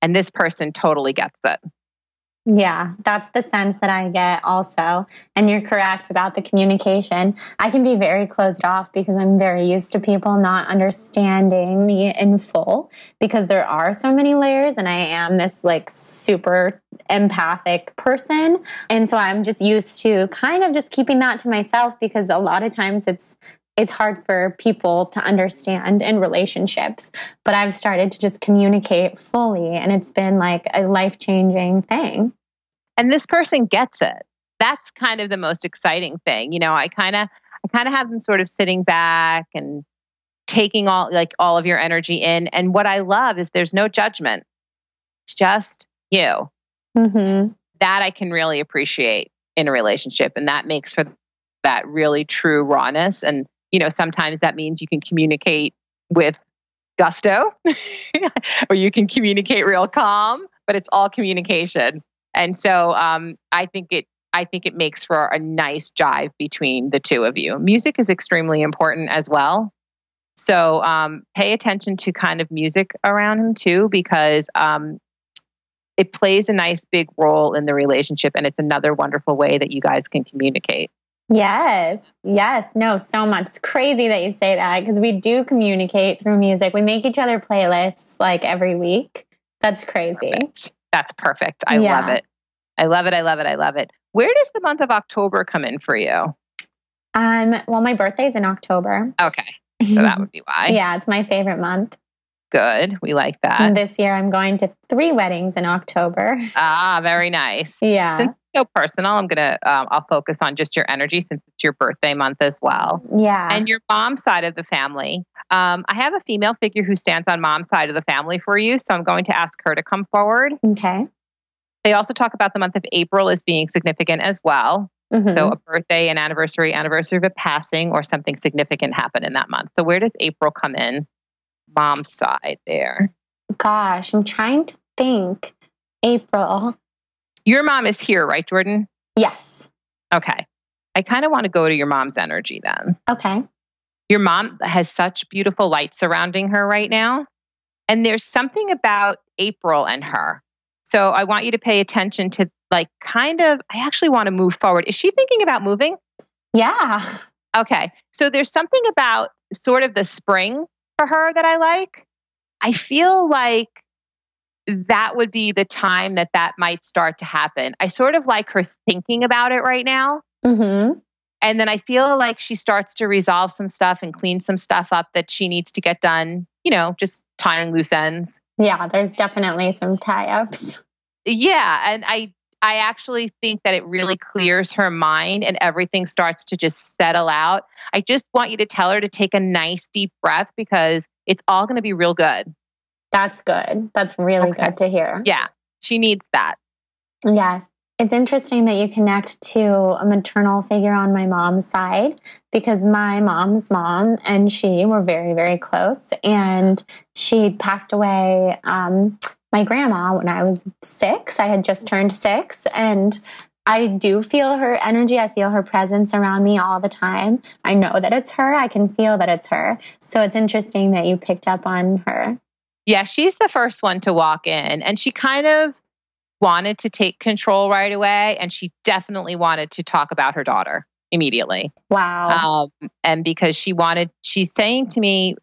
And this person totally gets it. Yeah, that's the sense that I get also. And you're correct about the communication. I can be very closed off because I'm very used to people not understanding me in full because there are so many layers and I am this like super empathic person. And so I'm just used to kind of just keeping that to myself because a lot of times it's it's hard for people to understand in relationships. But I've started to just communicate fully, and it's been like a life changing thing. And this person gets it. That's kind of the most exciting thing. You know, I kind of, I kind of have them sort of sitting back and taking all like all of your energy in. And what I love is there's no judgment. It's just you. Mm-hmm. That I can really appreciate in a relationship, and that makes for that really true rawness and you know, sometimes that means you can communicate with gusto <laughs> or you can communicate real calm, but it's all communication. And so um, I think it I think it makes for a nice jive between the two of you. Music is extremely important as well. So um, pay attention to kind of music around him too, because um, it plays a nice big role in the relationship, and it's another wonderful way that you guys can communicate. Yes, yes, no, so much. It's crazy that you say that because we do communicate through music. We make each other playlists like every week. That's crazy. Perfect. That's perfect. I yeah. love it. I love it. I love it. I love it. Where does the month of October come in for you? Um, well, my birthday's in October. Okay. So that would be why. <laughs> yeah, it's my favorite month. Good. We like that. And this year I'm going to three weddings in October. <laughs> Ah, very nice. Yeah. Since it's so personal, I'm going to, um, I'll focus on just your energy since it's your birthday month as well. Yeah. And your mom's side of the family. Um, I have a female figure who stands on mom's side of the family for you. So I'm going to ask her to come forward. Okay. They also talk about the month of April as being significant as well. Mm-hmm. So a birthday, an anniversary, anniversary of a passing, or something significant happen in that month. So where does April come in? Mom's side there? Gosh, I'm trying to think. April. Your mom is here, right, Jordan? Yes. Okay. I kind of want to go to your mom's energy then. Okay. Your mom has such beautiful light surrounding her right now. And there's something about April and her. So I want you to pay attention to, like, kind of, I actually want to move forward. Is she thinking about moving? Yeah. Okay. So there's something about sort of the spring for her that I like, I feel like that would be the time that that might start to happen. I sort of like her thinking about it right now. Mm-hmm. And then I feel like she starts to resolve some stuff and clean some stuff up that she needs to get done, you know, just tying loose ends. Yeah, there's definitely some tie ups. Yeah. And I, I actually think that it really clears her mind and everything starts to just settle out. I just want you to tell her to take a nice deep breath because it's all going to be real good. That's good. That's really okay. good to hear. Yeah, she needs that. Yes. It's interesting that you connect to a maternal figure on my mom's side because my mom's mom and she were very, very close. And she passed away, um, my grandma, when I was six. I had just turned six. And I do feel her energy. I feel her presence around me all the time. I know that it's her. I can feel that it's her. So it's interesting that you picked up on her. Yeah, she's the first one to walk in. And she kind of wanted to take control right away. And she definitely wanted to talk about her daughter immediately. Wow. Um, and because she wanted, she's saying to me,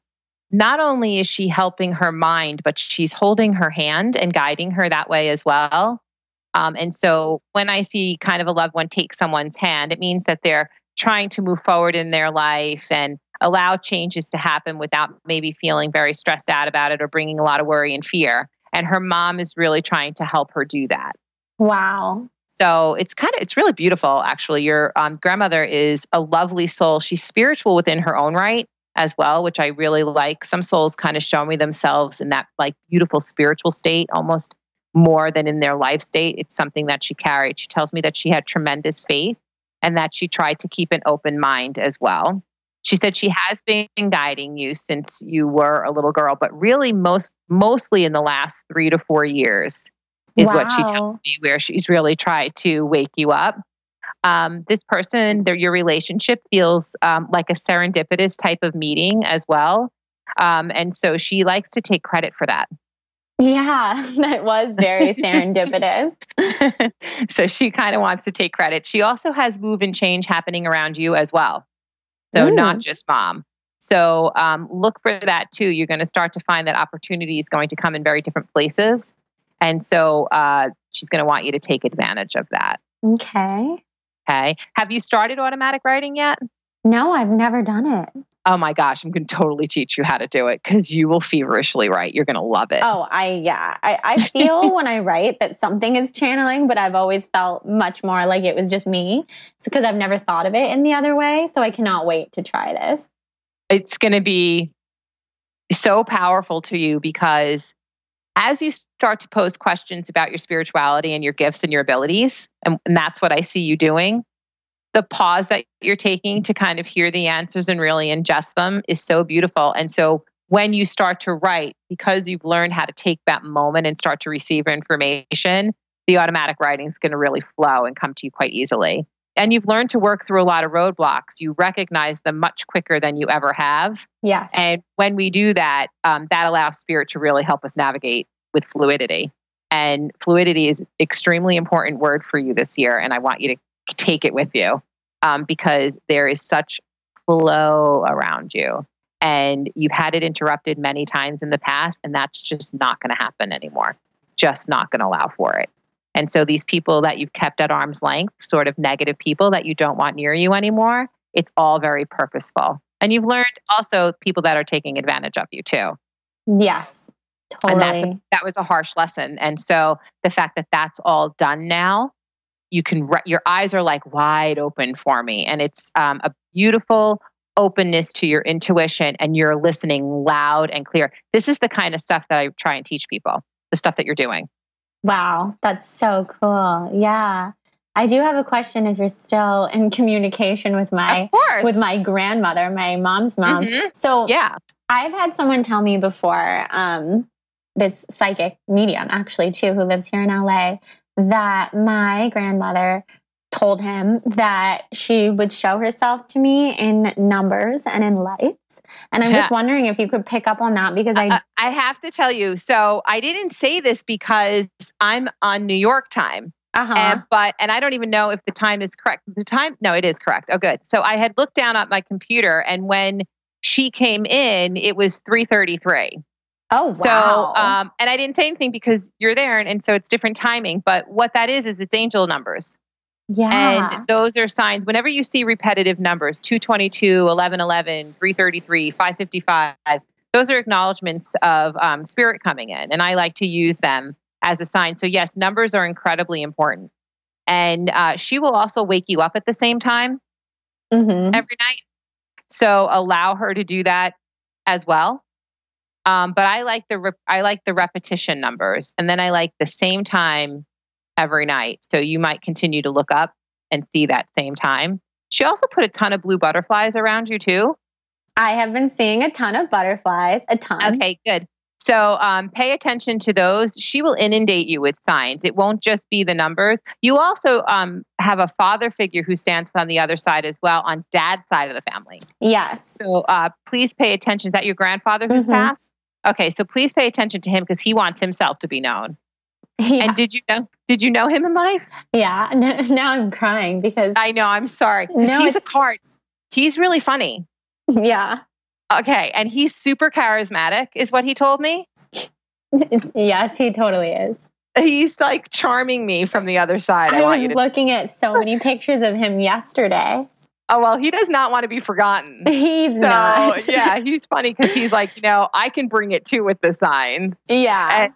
not only is she helping her mind, but she's holding her hand and guiding her that way as well. Um, and so when I see kind of a loved one take someone's hand, it means that they're trying to move forward in their life and allow changes to happen without maybe feeling very stressed out about it or bringing a lot of worry and fear. And her mom is really trying to help her do that. Wow. So it's kind of, it's really beautiful, actually. Your um, grandmother is a lovely soul. She's spiritual within her own right as well, which I really like. Some souls kind of show me themselves in that like beautiful spiritual state almost more than in their life state. It's something that she carried. She tells me that she had tremendous faith and that she tried to keep an open mind as well. She said she has been guiding you since you were a little girl, but really most mostly in the last 3 to 4 years is wow. what she tells me where she's really tried to wake you up. Um, this person, their, your relationship feels um, like a serendipitous type of meeting as well. Um, and so she likes to take credit for that. Yeah, <laughs> that was very <laughs> serendipitous. <laughs> so she kind of wants to take credit. She also has move and change happening around you as well. So Ooh. not just mom. So um, look for that too. You're going to start to find that opportunity is going to come in very different places. And so uh, she's going to want you to take advantage of that. Okay. Okay. Have you started automatic writing yet? No, I've never done it. Oh my gosh, I'm going to totally teach you how to do it because you will feverishly write. You're going to love it. Oh, I, yeah. I, I <laughs> feel when I write that something is channeling, but I've always felt much more like it was just me. It's because I've never thought of it in the other way. So I cannot wait to try this. It's going to be so powerful to you because as you start to pose questions about your spirituality and your gifts and your abilities, and, and that's what I see you doing, the pause that you're taking to kind of hear the answers and really ingest them is so beautiful. And so when you start to write, because you've learned how to take that moment and start to receive information, the automatic writing is going to really flow and come to you quite easily. And you've learned to work through a lot of roadblocks. You recognize them much quicker than you ever have. Yes. And when we do that, um, that allows spirit to really help us navigate with fluidity. And fluidity is extremely important word for you this year. And I want you to take it with you um, because there is such flow around you and you've had it interrupted many times in the past and that's just not going to happen anymore just not going to allow for it and so these people that you've kept at arm's length sort of negative people that you don't want near you anymore it's all very purposeful. And you've learned also people that are taking advantage of you too. Yes totally. and that's a, that was a harsh lesson. And so the fact that that's all done now you can your eyes are like wide open for me. And it's um, a beautiful openness to your intuition and you're listening loud and clear. This is the kind of stuff that i try and teach people the stuff that you're doing wow that's so cool. Yeah. I do have a question if you're still in communication with my with my grandmother my mom's mom. Mm-hmm. so yeah. I've had someone tell me before um, this psychic medium actually too who lives here in la that my grandmother told him that she would show herself to me in numbers and in lights. And I'm just wondering if you could pick up on that because I uh, I have to tell you. So I didn't say this because I'm on New York time. Uh-huh. And, but and I don't even know if the time is correct. The time no, it is correct. Oh good. So I had looked down at my computer and when she came in, it was 333. Oh, wow. So, um, and I didn't say anything because you're there, and, and so it's different timing. But what that is, is it's angel numbers. Yeah. And those are signs. Whenever you see repetitive numbers 222, 1111, 333, 555, those are acknowledgments of um, spirit coming in. And I like to use them as a sign. So, yes, numbers are incredibly important. And uh, she will also wake you up at the same time Mhm. every night. So, allow her to do that as well. Um, but I like the rep- I like the repetition numbers, and then I like the same time every night. So you might continue to look up and see that same time. She also put a ton of blue butterflies around you too. I have been seeing a ton of butterflies, a ton. Okay, good. So um, pay attention to those. She will inundate you with signs. It won't just be the numbers. You also um, have a father figure who stands on the other side as well, on dad's side of the family. Yes. So uh, please pay attention. Is that your grandfather who's Mhm. passed? Okay, so please pay attention to him because he wants himself to be known. <laughs> Yeah. And did you know? Did you know him in life? yeah. Now, <laughs> now I'm crying because, I know. I'm sorry. No, he's a card. He's really funny. yeah. Okay, and he's super charismatic, is what he told me. <laughs> yes, he totally is. He's like charming me from the other side. I, I, was to. looking at so many pictures of him yesterday. oh well, he does not want to be forgotten. He's So not. yeah, he's funny because he's like, you know, I can bring it too with the signs. yeah. And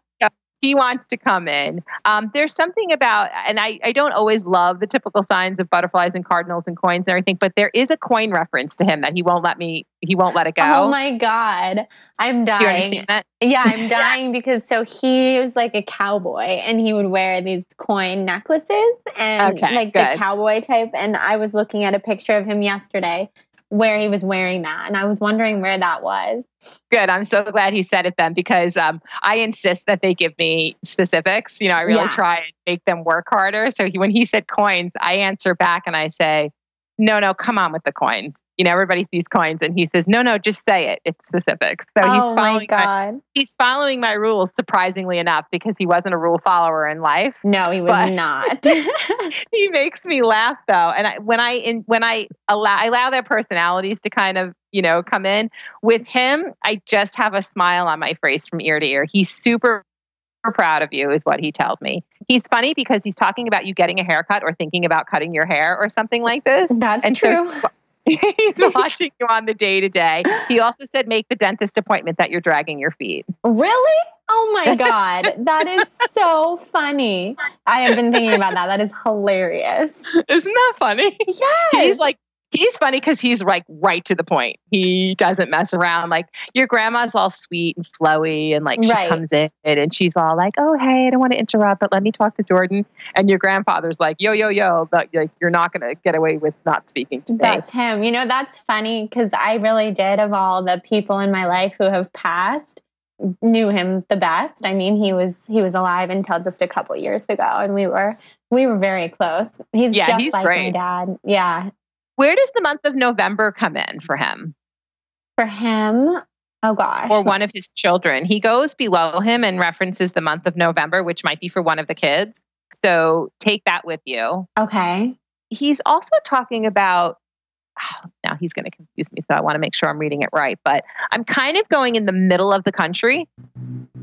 he wants to come in. Um, there's something about, and I, I don't always love the typical signs of butterflies and cardinals and coins and everything, but there is a coin reference to him that he won't let me, he won't let it go. Oh my god, I'm dying. that? Yeah, I'm <laughs> dying because so he was like a cowboy and he would wear these coin necklaces and Okay, like good. the cowboy type. And I was looking at a picture of him yesterday where he was wearing that, and I was wondering where that was. Good. I'm so glad he said it then because um, I insist that they give me specifics. You know, I really Yeah. try and make them work harder. So he, when he said coins, I answer back and I say, no, no, come on with the coins. You know, everybody sees coins, and he says, no, no, just say it. It's specific. So he's oh my following my, god, he's following my rules surprisingly enough because he wasn't a rule follower in life. no, he was But- not. <laughs> <laughs> he makes me laugh though, and I, when I in, when I allow I allow their personalities to kind of you know come in with him, I just have a smile on my face from ear to ear. He's super proud of you, is what he tells me. He's funny because he's talking about you getting a haircut or thinking about cutting your hair or something like this. That's And so- true. he's <laughs> watching you on the day to day. He also said make the dentist appointment that you're dragging your feet. really? Oh my god, that is so funny. I have been thinking about that. That is hilarious. <laughs> Isn't that funny? Yes. he's like he's funny because he's like right to the point. He doesn't mess around. Like your grandma's all sweet and flowy, and like she Right. comes in and she's all like, "Oh hey, I don't want to interrupt, but let me talk to Jordan." And your grandfather's like, "Yo yo yo, but, like you're not gonna get away with not speaking to me." That's him. You know, that's funny because I really did, of all the people in my life who have passed, knew him the best. I mean, he was he was alive until just a couple years ago, and we were we were very close. He's Yeah, just he's like my great. dad. Yeah, Where does the month of November come in for him for him. Oh gosh, or one of his children? He goes below him and references the month of November, which might be for one of the kids. So take that with you. Okay, he's also talking about oh, now he's going to confuse me so i want to make sure i'm reading it right but i'm kind of going in the middle of the country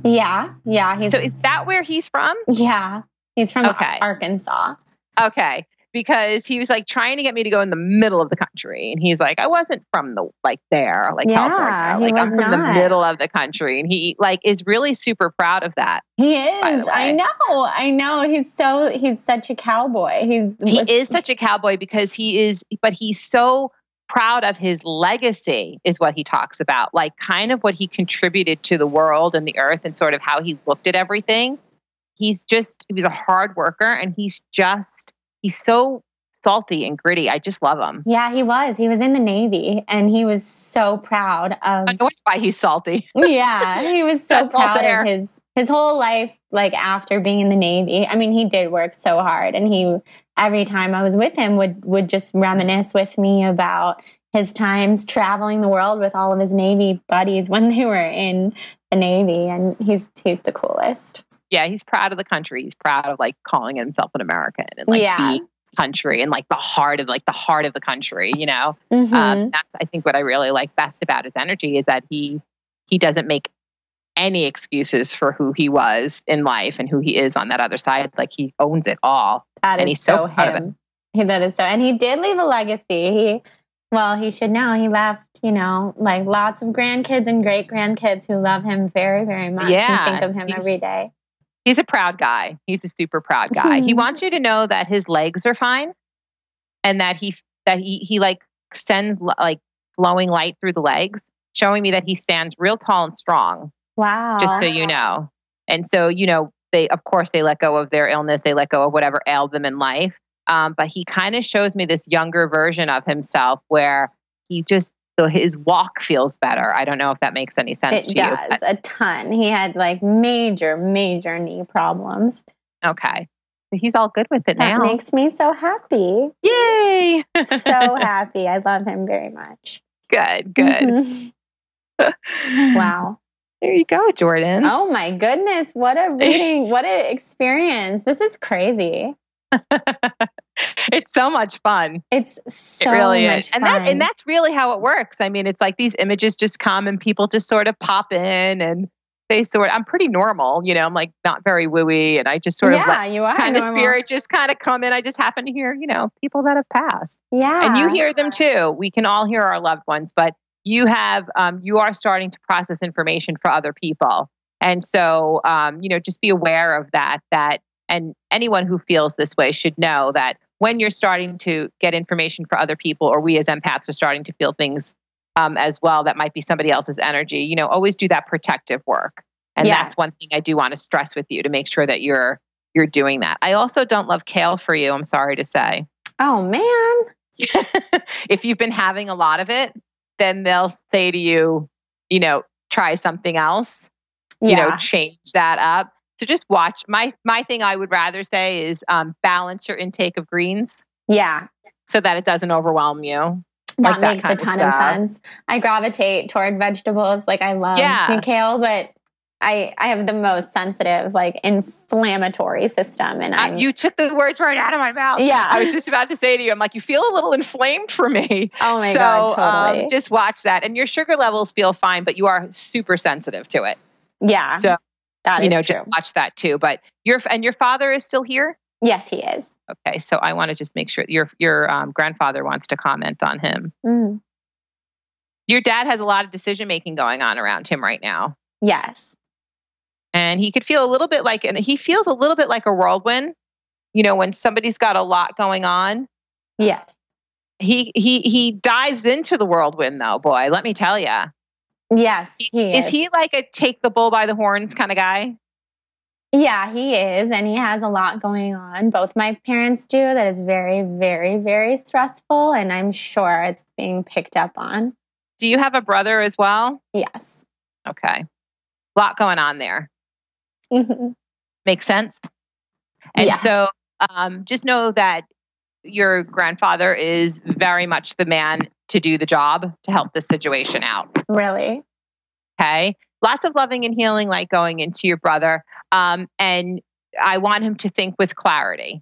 yeah, yeah. So is that where he's from yeah, he's from Okay. Arkansas. okay because he was like trying to get me to go in the middle of the country and he's like i wasn't from the like there like Yeah, California. he like i'm from not. the middle of the country and he like is really super proud of that He is. I know. I know. He's so. He's such a cowboy. He's he is such a cowboy because he is but he's so proud of his legacy is what he talks about like kind of what he contributed to the world and the earth and sort of how he looked at everything he's just he was a hard worker and he's just he's so salty and gritty i just love him Yeah, he was. He was in the Navy and he was so proud of i know why he's salty <laughs> Yeah, he was so proud of his his whole life like after being in the Navy. I mean, he did work so hard and he every time I was with him would would just reminisce with me about his times traveling the world with all of his Navy buddies when they were in the Navy and he's he's the coolest. Yeah he's proud of the country he's proud of like calling himself an american and like Yeah. being country and like the heart of like the heart of the country. You know, Mhm. um, that's I think what I really like best about his energy is that he he doesn't make any excuses for who he was in life and who he is on that other side. Like he owns it all. That and is he's so so proud of him. He, that is so, and he did leave a legacy. He, well, he should know. He left, you know, like lots of grandkids and great grandkids who love him very, very much Yeah, and think of him every day. He's a proud guy. He's a super proud guy. he wants you to know that his legs are fine and that he that he he like sends like flowing light through the legs, showing me that he stands real tall and strong, Wow. just so you know. And so, you know, they of course they let go of their illness, they let go of whatever ailed them in life. Um, but he kind of shows me this younger version of himself where he just so his walk feels better. I don't know if that makes any sense It to you. does but- a ton. He had like major, major knee problems. okay. He's all good with it now. That now. makes me so happy. Yay! So happy. I love him very much. Good, good. Mhm. <laughs> Wow. There you go, Jordan. Oh my goodness. What a <laughs> reading. what an experience. This is crazy. <laughs> <laughs> it's so much fun. It's so it really much is. And that's and that's really how it works. I mean, it's like these images just come and people just sort of pop in and they sort I'm pretty normal, you know, I'm like not very wooey and I just sort yeah, of let you are kind of spirit just kind of come in. I just happen to hear, you know, people that have passed. Yeah. and you hear them too. We can all hear our loved ones, but you have um, you are starting to process information for other people, and so um, you know just be aware of that. That and anyone who feels this way should know that when you're starting to get information for other people, or we as empaths are starting to feel things um, as well that might be somebody else's energy. You know, always do that protective work, and Yes. that's one thing I do want to stress with you to make sure that you're you're doing that. I also don't love kale for you. I'm sorry to say. Oh man. <laughs> if you've been having a lot of it, then they'll say to you, you know, try something else, you Yeah. know, change that up. So just watch. My my thing I would rather say is um, balance your intake of greens yeah. so that it doesn't overwhelm you. That like that makes a kind of ton of, sense. I gravitate toward vegetables. Like I love Yeah. kale, but I I have the most sensitive, like inflammatory system, and I'm you took the words right out of my mouth. Yeah. I was just about to say to you, I'm like, you feel a little inflamed for me. <laughs> oh my so god, totally. um, just watch that, and your sugar levels feel fine, but you are super sensitive to it. yeah, So that you know, true. just watch that too. But your and your father is still here. yes, he is. Okay, so I want to just make sure your your um, grandfather wants to comment on him. Mm. Your dad has a lot of decision making going on around him right now, Yes. and he could feel a little bit like, and he feels a little bit like a whirlwind. You know, when somebody's got a lot going on, Yes. he he he dives into the whirlwind, though. Boy, let me tell you, Yes, he is. is he like a take the bull by the horns kind of guy? Yeah, he is. And he has a lot going on. Both my parents do. That is very, very, very stressful. And I'm sure it's being picked up on. Do you have a brother as well? Yes. Okay, a lot going on there. Mhm. Makes sense. And Yeah. so um, just know that your grandfather is very much the man to do the job to help this situation out. Really? Okay. Lots of loving and healing light going into your brother. Um, and I want him to think with clarity.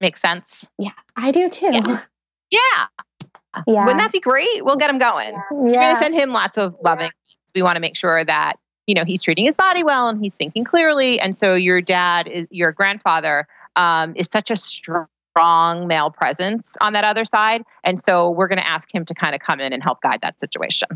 Make sense? Yeah, I do too. Yeah. <laughs> Yeah. Yeah. Wouldn't that be great? We'll get him going. We're going to send him lots of loving. We want to make sure that you know he's treating his body well and he's thinking clearly. And so your dad, is, your grandfather, um, is such a strong male presence on that other side. And so we're going to ask him to kind of come in and help guide that situation.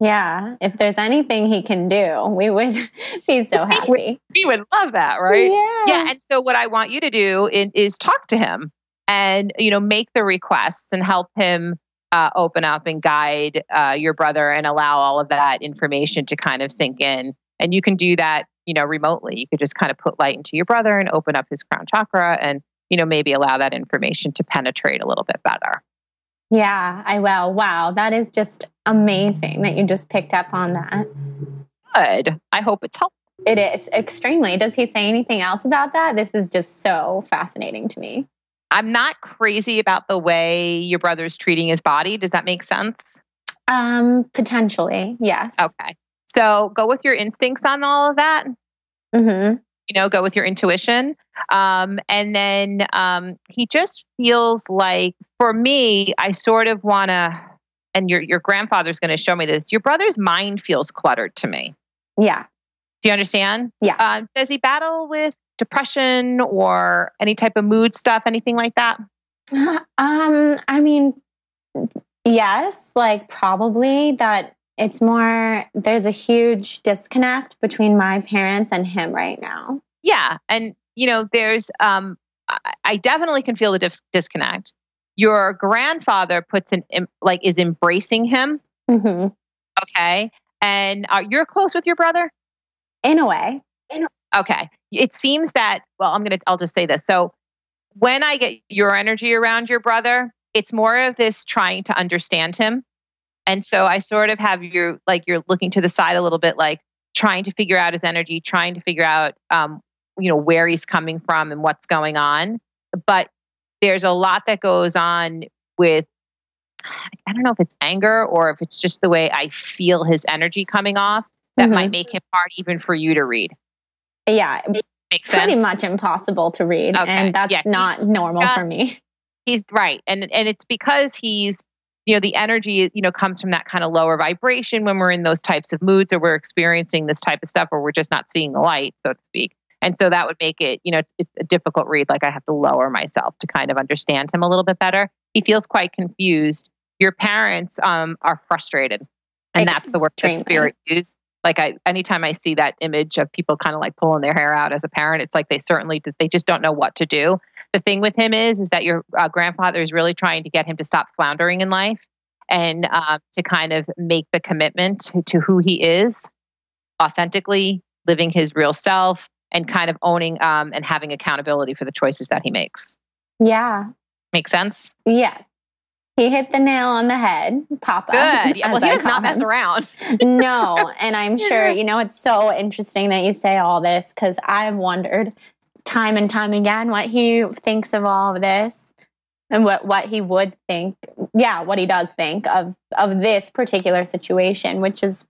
Yeah. If there's anything he can do, we would <laughs> be so happy. We would love that, right? Yeah. Yeah. And so what I want you to do is, is talk to him and you know make the requests and help him uh, open up and guide uh, your brother and allow all of that information to kind of sink in. And you can do that, you know, remotely. You could just kind of put light into your brother and open up his crown chakra and you know maybe allow that information to penetrate a little bit better. Yeah, I will. Wow. That is just amazing that you just picked up on that. Good. I hope it's helpful. It is extremely. Does he say anything else about that? This is just so fascinating to me. I'm not crazy about the way your brother's treating his body. Does that make sense? Um, potentially, yes. Okay. So go with your instincts on all of that. hmm you know, go with your intuition. Um, and then um, he just feels like, for me, I sort of want to, and your your grandfather's going to show me this. Your brother's mind feels cluttered to me. Yeah. Do you understand? Yeah. Uh, does he battle with depression or any type of mood stuff, anything like that? <laughs> Um, I mean, yes, like probably that it's more there's a huge disconnect between my parents and him right now. Yeah, and you know, there's um, I, definitely can feel the dis- disconnect. Your grandfather puts an em- like is embracing him. hmm Okay, and uh, you're close with your brother. In a way. In Okay, it seems that well, I'm gonna I'll just say this. So when I get your energy around your brother, it's more of this trying to understand him. And so I sort of have you like you're looking to the side a little bit, like trying to figure out his energy, trying to figure out, um, you know, where he's coming from and what's going on. But there's a lot that goes on with, I don't know if it's anger or if it's just the way I feel his energy coming off that Mhm. might make him hard even for you to read. Yeah, Makes sense. pretty much impossible to read, Okay. and that's Yeah, not normal for me. he's right and and it's because he's you know the energy you know comes from that kind of lower vibration when we're in those types of moods or we're experiencing this type of stuff or we're just not seeing the light so to speak. And so that would make it you know it's, a difficult read like i have to lower myself to kind of understand him a little bit better. He feels quite confused. Your parents um are frustrated and that's the word that spirit used. Like i anytime i see that image of people kind of like pulling their hair out as a parent it's like they certainly they just don't know what to do the thing with him is is that your uh, grandfather is really trying to get him to stop floundering in life and um, to kind of make the commitment to, to who he is authentically living his real self and kind of owning um, and having accountability for the choices that he makes Yeah. make sense Yes. He hit the nail on the head, Papa. good yeah, <laughs> well he does not call mess him. around no, and I'm <laughs> sure, you know, it's so interesting that you say all this because I've wondered time and time again what he thinks of all of this and what, what he would think. Yeah, what he does think of of this particular situation, which is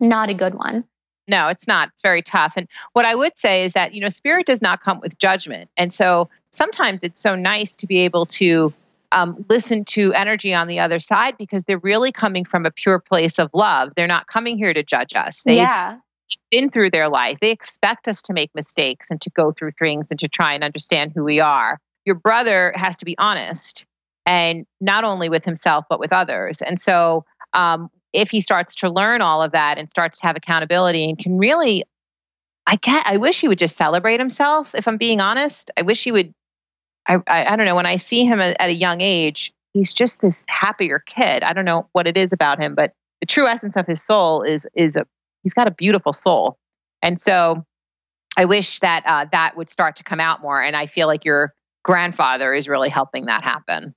not a good one. No, it's not. It's very tough. And what I would say is that, you know, spirit does not come with judgment. And so sometimes it's so nice to be able to um, listen to energy on the other side because they're really coming from a pure place of love. They're not coming here to judge us. They've yeah. Been through their life. They expect us to make mistakes and to go through things and to try and understand who we are. Your brother has to be honest and not only with himself, but with others. And so, um, if he starts to learn all of that and starts to have accountability and can really, I get, I wish he would just celebrate himself. If I'm being honest, I wish he would. I, I, I don't know. When I see him at, at a young age, he's just this happier kid. I don't know what it is about him, but the true essence of his soul is is a he's got a beautiful soul, and so I wish that uh, that would start to come out more. And I feel like your grandfather is really helping that happen.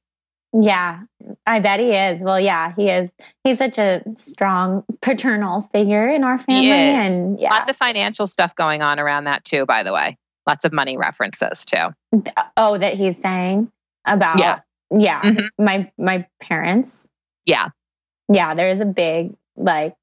Yeah, I bet he is. Well, yeah, he is. He's such a strong paternal figure in our family, and yeah. Lots of financial stuff going on around that too. By the way, lots of money references too. oh, that he's saying about Yeah. yeah, Mhm. my my parents. Yeah, Yeah, there is a big like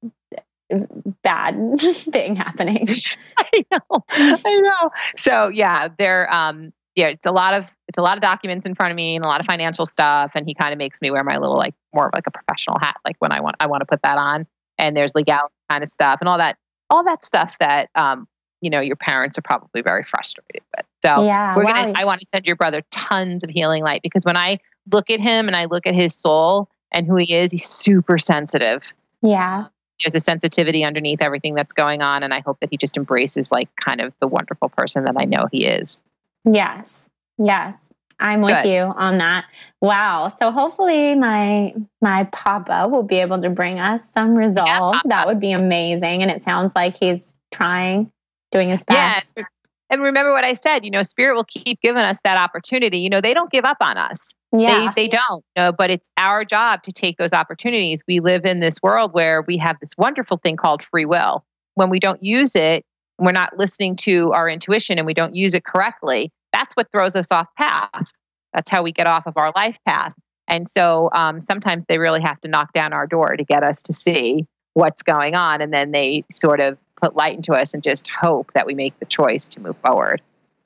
bad <laughs> thing happening. <laughs> I know. I know. So yeah, there. Um, yeah, it's a lot of it's a lot of documents in front of me and a lot of financial stuff, and he kind of makes me wear my little like more of like a professional hat, like when I want I want to put that on. And there's legal kind of stuff and all that all that stuff that um you know your parents are probably very frustrated with. So yeah, we're wow. gonna i want to send your brother tons of healing light because when i look at him and i look at his soul and who he is he's super sensitive yeah, there's a sensitivity underneath everything that's going on and i hope that he just embraces like kind of the wonderful person that i know he is yes, yes. I'm with Good. you on that. Wow. So hopefully my my papa will be able to bring us some resolve. Papa. that would be amazing. And it sounds like he's trying, doing his Yes. best. And remember what i said you know spirit will keep giving us that opportunity you know they don't give up on us Yeah. They, they don't, no, but it's our job to take those opportunities. We live in this world where we have this wonderful thing called free will. When we don't use it, we're not listening to our intuition and we don't use it correctly, that's what throws us off path. That's how we get off of our life path. And so um, sometimes they really have to knock down our door to get us to see what's going on. And then they sort of put light into us and just hope that we make the choice to move forward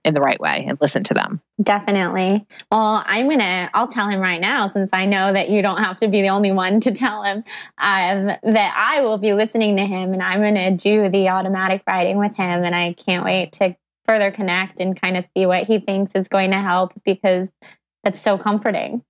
in the right way and listen to them. Definitely. Well, I'm going to, I'll tell him right now, since I know that you don't have to be the only one to tell him, um, that I will be listening to him and I'm going to do the automatic writing with him. And I can't wait to further connect and kind of see what he thinks is going to help because that's so comforting.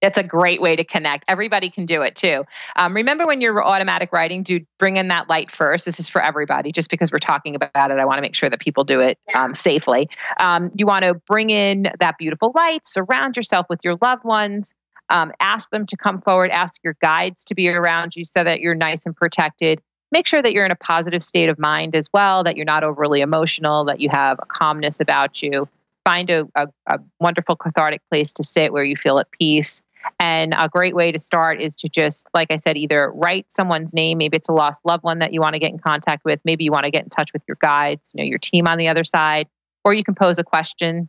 That's a great way to connect. Everybody can do it too. Um, remember when you're automatic writing, do bring in that light first. This is for everybody. Just because we're talking about it, I want to make sure that people do it um, safely. Um, you want to bring in that beautiful light, surround yourself with your loved ones. Um, ask them to come forward, ask your guides to be around you so that you're nice and protected. Make sure that you're in a positive state of mind as well, that you're not overly emotional, that you have a calmness about you. Find a, a, a wonderful cathartic place to sit where you feel at peace and a great way to start is to just, like I said, either write someone's name. Maybe it's a lost loved one that you want to get in contact with. Maybe you want to get in touch with your guides, you know, your team on the other side, or you can pose a question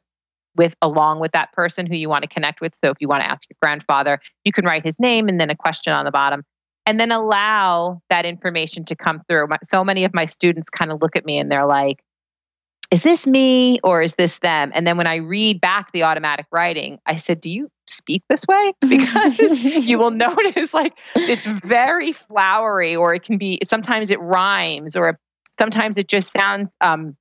with along with that person who you want to connect with. So if you want to ask your grandfather, you can write his name and then a question on the bottom. And then allow that information to come through. So many of my students kind of look at me and they're like, is this me or is this them? And then when I read back the automatic writing, I said, do you speak this way <laughs> because you will notice like it's very flowery or it can be sometimes it rhymes or sometimes it just sounds um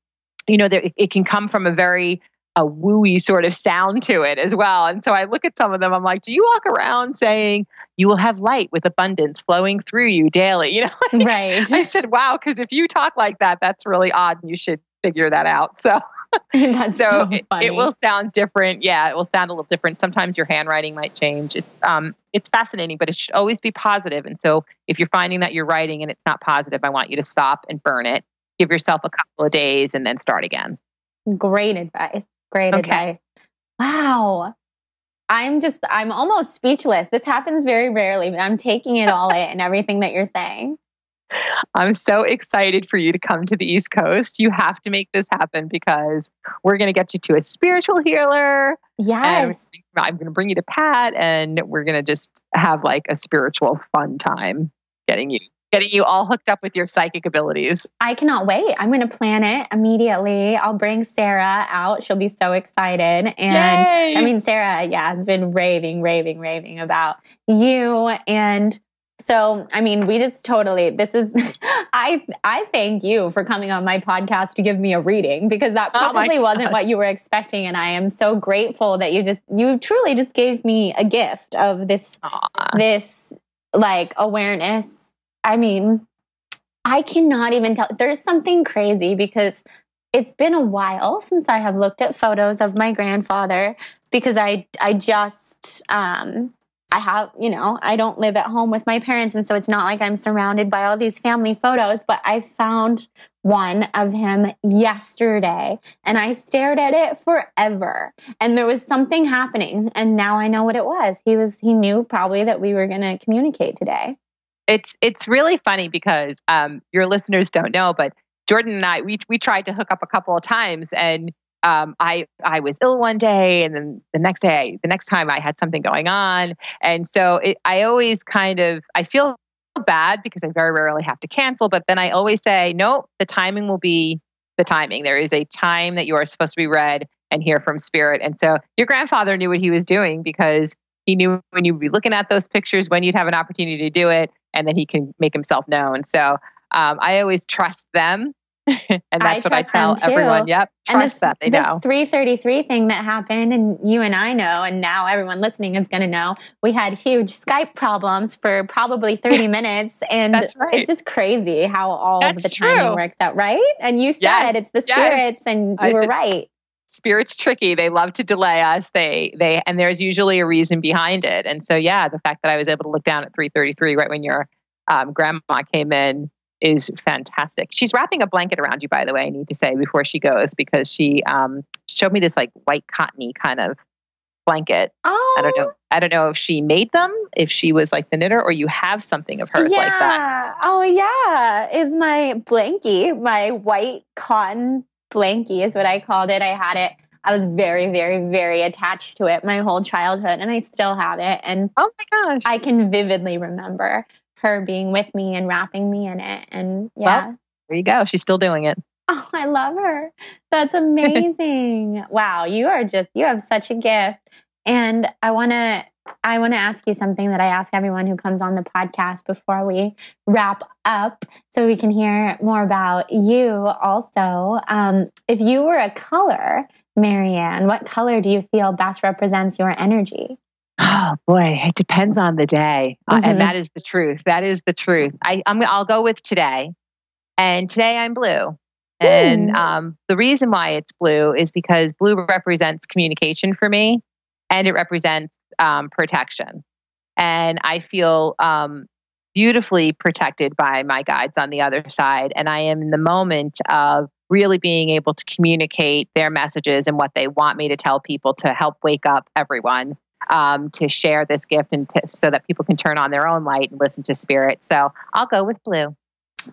you know there, it can come from a very a wooey sort of sound to it as well. And so I look at some of them, I'm like, do you walk around saying you will have light with abundance flowing through you daily? <laughs> You know, like, right. I said, wow, because if you talk like that, that's really odd and you should figure that out. So <laughs> <laughs> That's so, so it, it, will sound different. Yeah, it will sound a little different. Sometimes your handwriting might change. It's um it's fascinating, but it should always be positive. And so if you're finding that you're writing and it's not positive, I want you to stop and burn it. Give yourself a couple of days and then start again. Great advice. Great okay. advice. Wow. I'm just I'm almost speechless. This happens very rarely, but I'm taking it all <laughs> in and everything that you're saying. I'm so excited for you to come to the East Coast. You have to make this happen because we're going to get you to a spiritual healer. Yes. I'm going to bring you to Pat and we're going to just have like a spiritual fun time getting you getting you all hooked up with your psychic abilities. I cannot wait. I'm going to plan it immediately. I'll bring Sarah out. She'll be so excited. And Yay! I mean, Sarah, yeah, has been raving, raving, raving about you and so, I mean, we just totally, this is, <laughs> I, I thank you for coming on my podcast to give me a reading because that oh probably oh wasn't what you were expecting. And I am so grateful that you just, you truly just gave me a gift of this, Aww. this like awareness. I mean, I cannot even tell. There's something crazy because it's been a while since I have looked at photos of my grandfather because I, I just, um, I have, you know, I don't live at home with my parents. And so it's not like I'm surrounded by all these family photos, but I found one of him yesterday and I stared at it forever. And there was something happening. And now I know what it was. He was, he knew probably that we were going to communicate today. It's, it's really funny because um, your listeners don't know, but Jordan and I, we, we tried to hook up a couple of times and um, I I was ill one day, and then the next day, the next time I had something going on, and so it, I always kind of I feel bad because I very rarely have to cancel, but then I always say no. The timing will be the timing. There is a time that you are supposed to be read and hear from spirit, and so your grandfather knew what he was doing because he knew when you'd be looking at those pictures when you'd have an opportunity to do it, and then he can make himself known. So um, I always trust them <laughs> and that's I what I tell everyone. Yep. Trust and this, that they know. 333 thing that happened, and you and I know, and now everyone listening is going to know, we had huge Skype problems for probably <laughs> 30 minutes. And right. it's just crazy how all that's of the timing true. works out, right? And you said yes. it's the spirits, yes. and you I were right. Spirit's tricky. They love to delay us. They they and there's usually a reason behind it. And so yeah, the fact that I was able to look down at 333 right when your um, grandma came in is fantastic. She's wrapping a blanket around you, by the way, I need to say before she goes, because she um, showed me this like white cottony kind of blanket. Oh. I don't know. I don't know if she made them, if she was like the knitter, or you have something of hers yeah. like that. Oh yeah. Is my blankie, my white cotton blankie is what I called it. I had it. I was very, very, very attached to it my whole childhood, and I still have it. And oh my gosh, I can vividly remember her being with me and wrapping me in it. And yeah. Well, there you go. She's still doing it. <laughs> Oh, I love her. That's amazing. <laughs> wow, you are just you have such a gift. And I want to I want to ask you something that I ask everyone who comes on the podcast before we wrap up so we can hear more about you also. Um, if you were a color, MaryAnn, what color do you feel best represents your energy? Oh boy, it depends on the day, mm-hmm. uh, and mm-hmm. that is the truth. That is the truth. I, I'm, I'll go with today, and today I'm blue. And um, the reason why it's blue is because blue represents communication for me, and it represents um, protection. And I feel um, beautifully protected by my guides on the other side. And I am in the moment of really being able to communicate their messages and what they want me to tell people to help wake up everyone um, to share this gift and to, so that people can turn on their own light and listen to spirit. So I'll go with blue.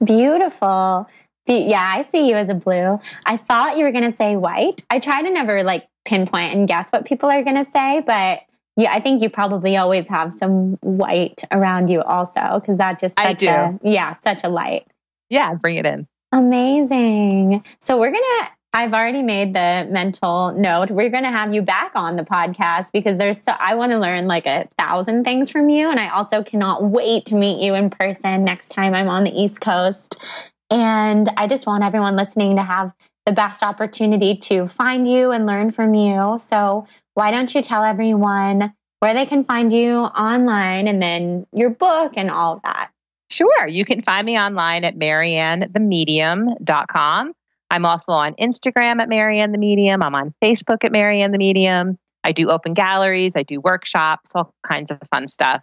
Beautiful. Yeah, I see you as a blue. I thought you were going to say white. I try to never like pinpoint and guess what people are going to say, but yeah, I think you probably always have some white around you also because that just such I do. A, yeah, such a light. Yeah, bring it in. Amazing. So we're gonna. I've already made the mental note. We're going to have you back on the podcast because there's so I want to learn like a thousand things from you, and I also cannot wait to meet you in person next time I'm on the East Coast. And I just want everyone listening to have the best opportunity to find you and learn from you. So why don't you tell everyone where they can find you online and then your book and all of that? Sure. You can find me online at maryannthemedium.com. I'm also on Instagram at MaryAnn the Medium. I'm on Facebook at MaryAnn the Medium. I do open galleries, I do workshops, all kinds of fun stuff.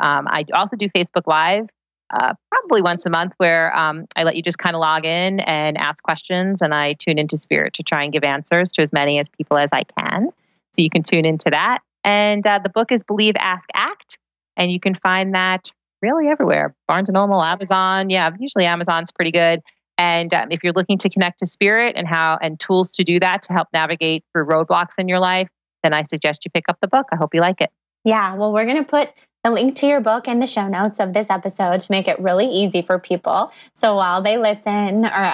Um, I also do Facebook Live uh, probably once a month where um, I let you just kind of log in and ask questions, and I tune into Spirit to try and give answers to as many as people as I can. So you can tune into that. And uh, the book is Believe, Ask, Act. And you can find that really everywhere Barnes and Noble, Amazon. Yeah, usually Amazon's pretty good. And um, if you're looking to connect to spirit and how and tools to do that to help navigate through roadblocks in your life, then I suggest you pick up the book. I hope you like it. Yeah, well, we're going to put a link to your book in the show notes of this episode to make it really easy for people. So while they listen or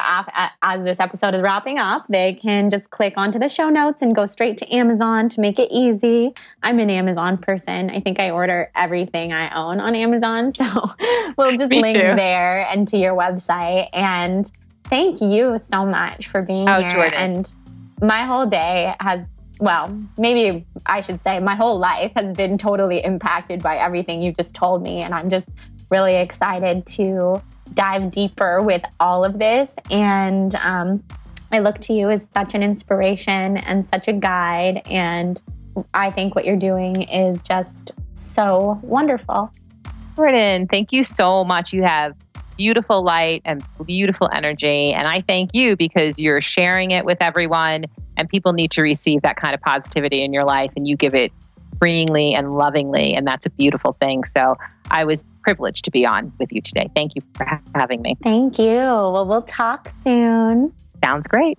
as this episode is wrapping up, they can just click onto the show notes and go straight to Amazon to make it easy. I'm an Amazon person. I think I order everything I own on Amazon. <laughs> So we'll just link too. there and to your website. And thank you so much for being oh, here. Jordan. And my whole day has well, maybe I should say my whole life has been totally impacted by everything you just told me. And I'm just really excited to dive deeper with all of this. And um, I look to you as such an inspiration and such a guide. And I think what you're doing is just so wonderful. Jordan, thank you so much. You have beautiful light and beautiful energy. And I thank you because you're sharing it with everyone and people need to receive that kind of positivity in your life and you give it freeingly and lovingly. And that's a beautiful thing. So I was privileged to be on with you today. Thank you for having me. Thank you. Well, we'll talk soon. Sounds great.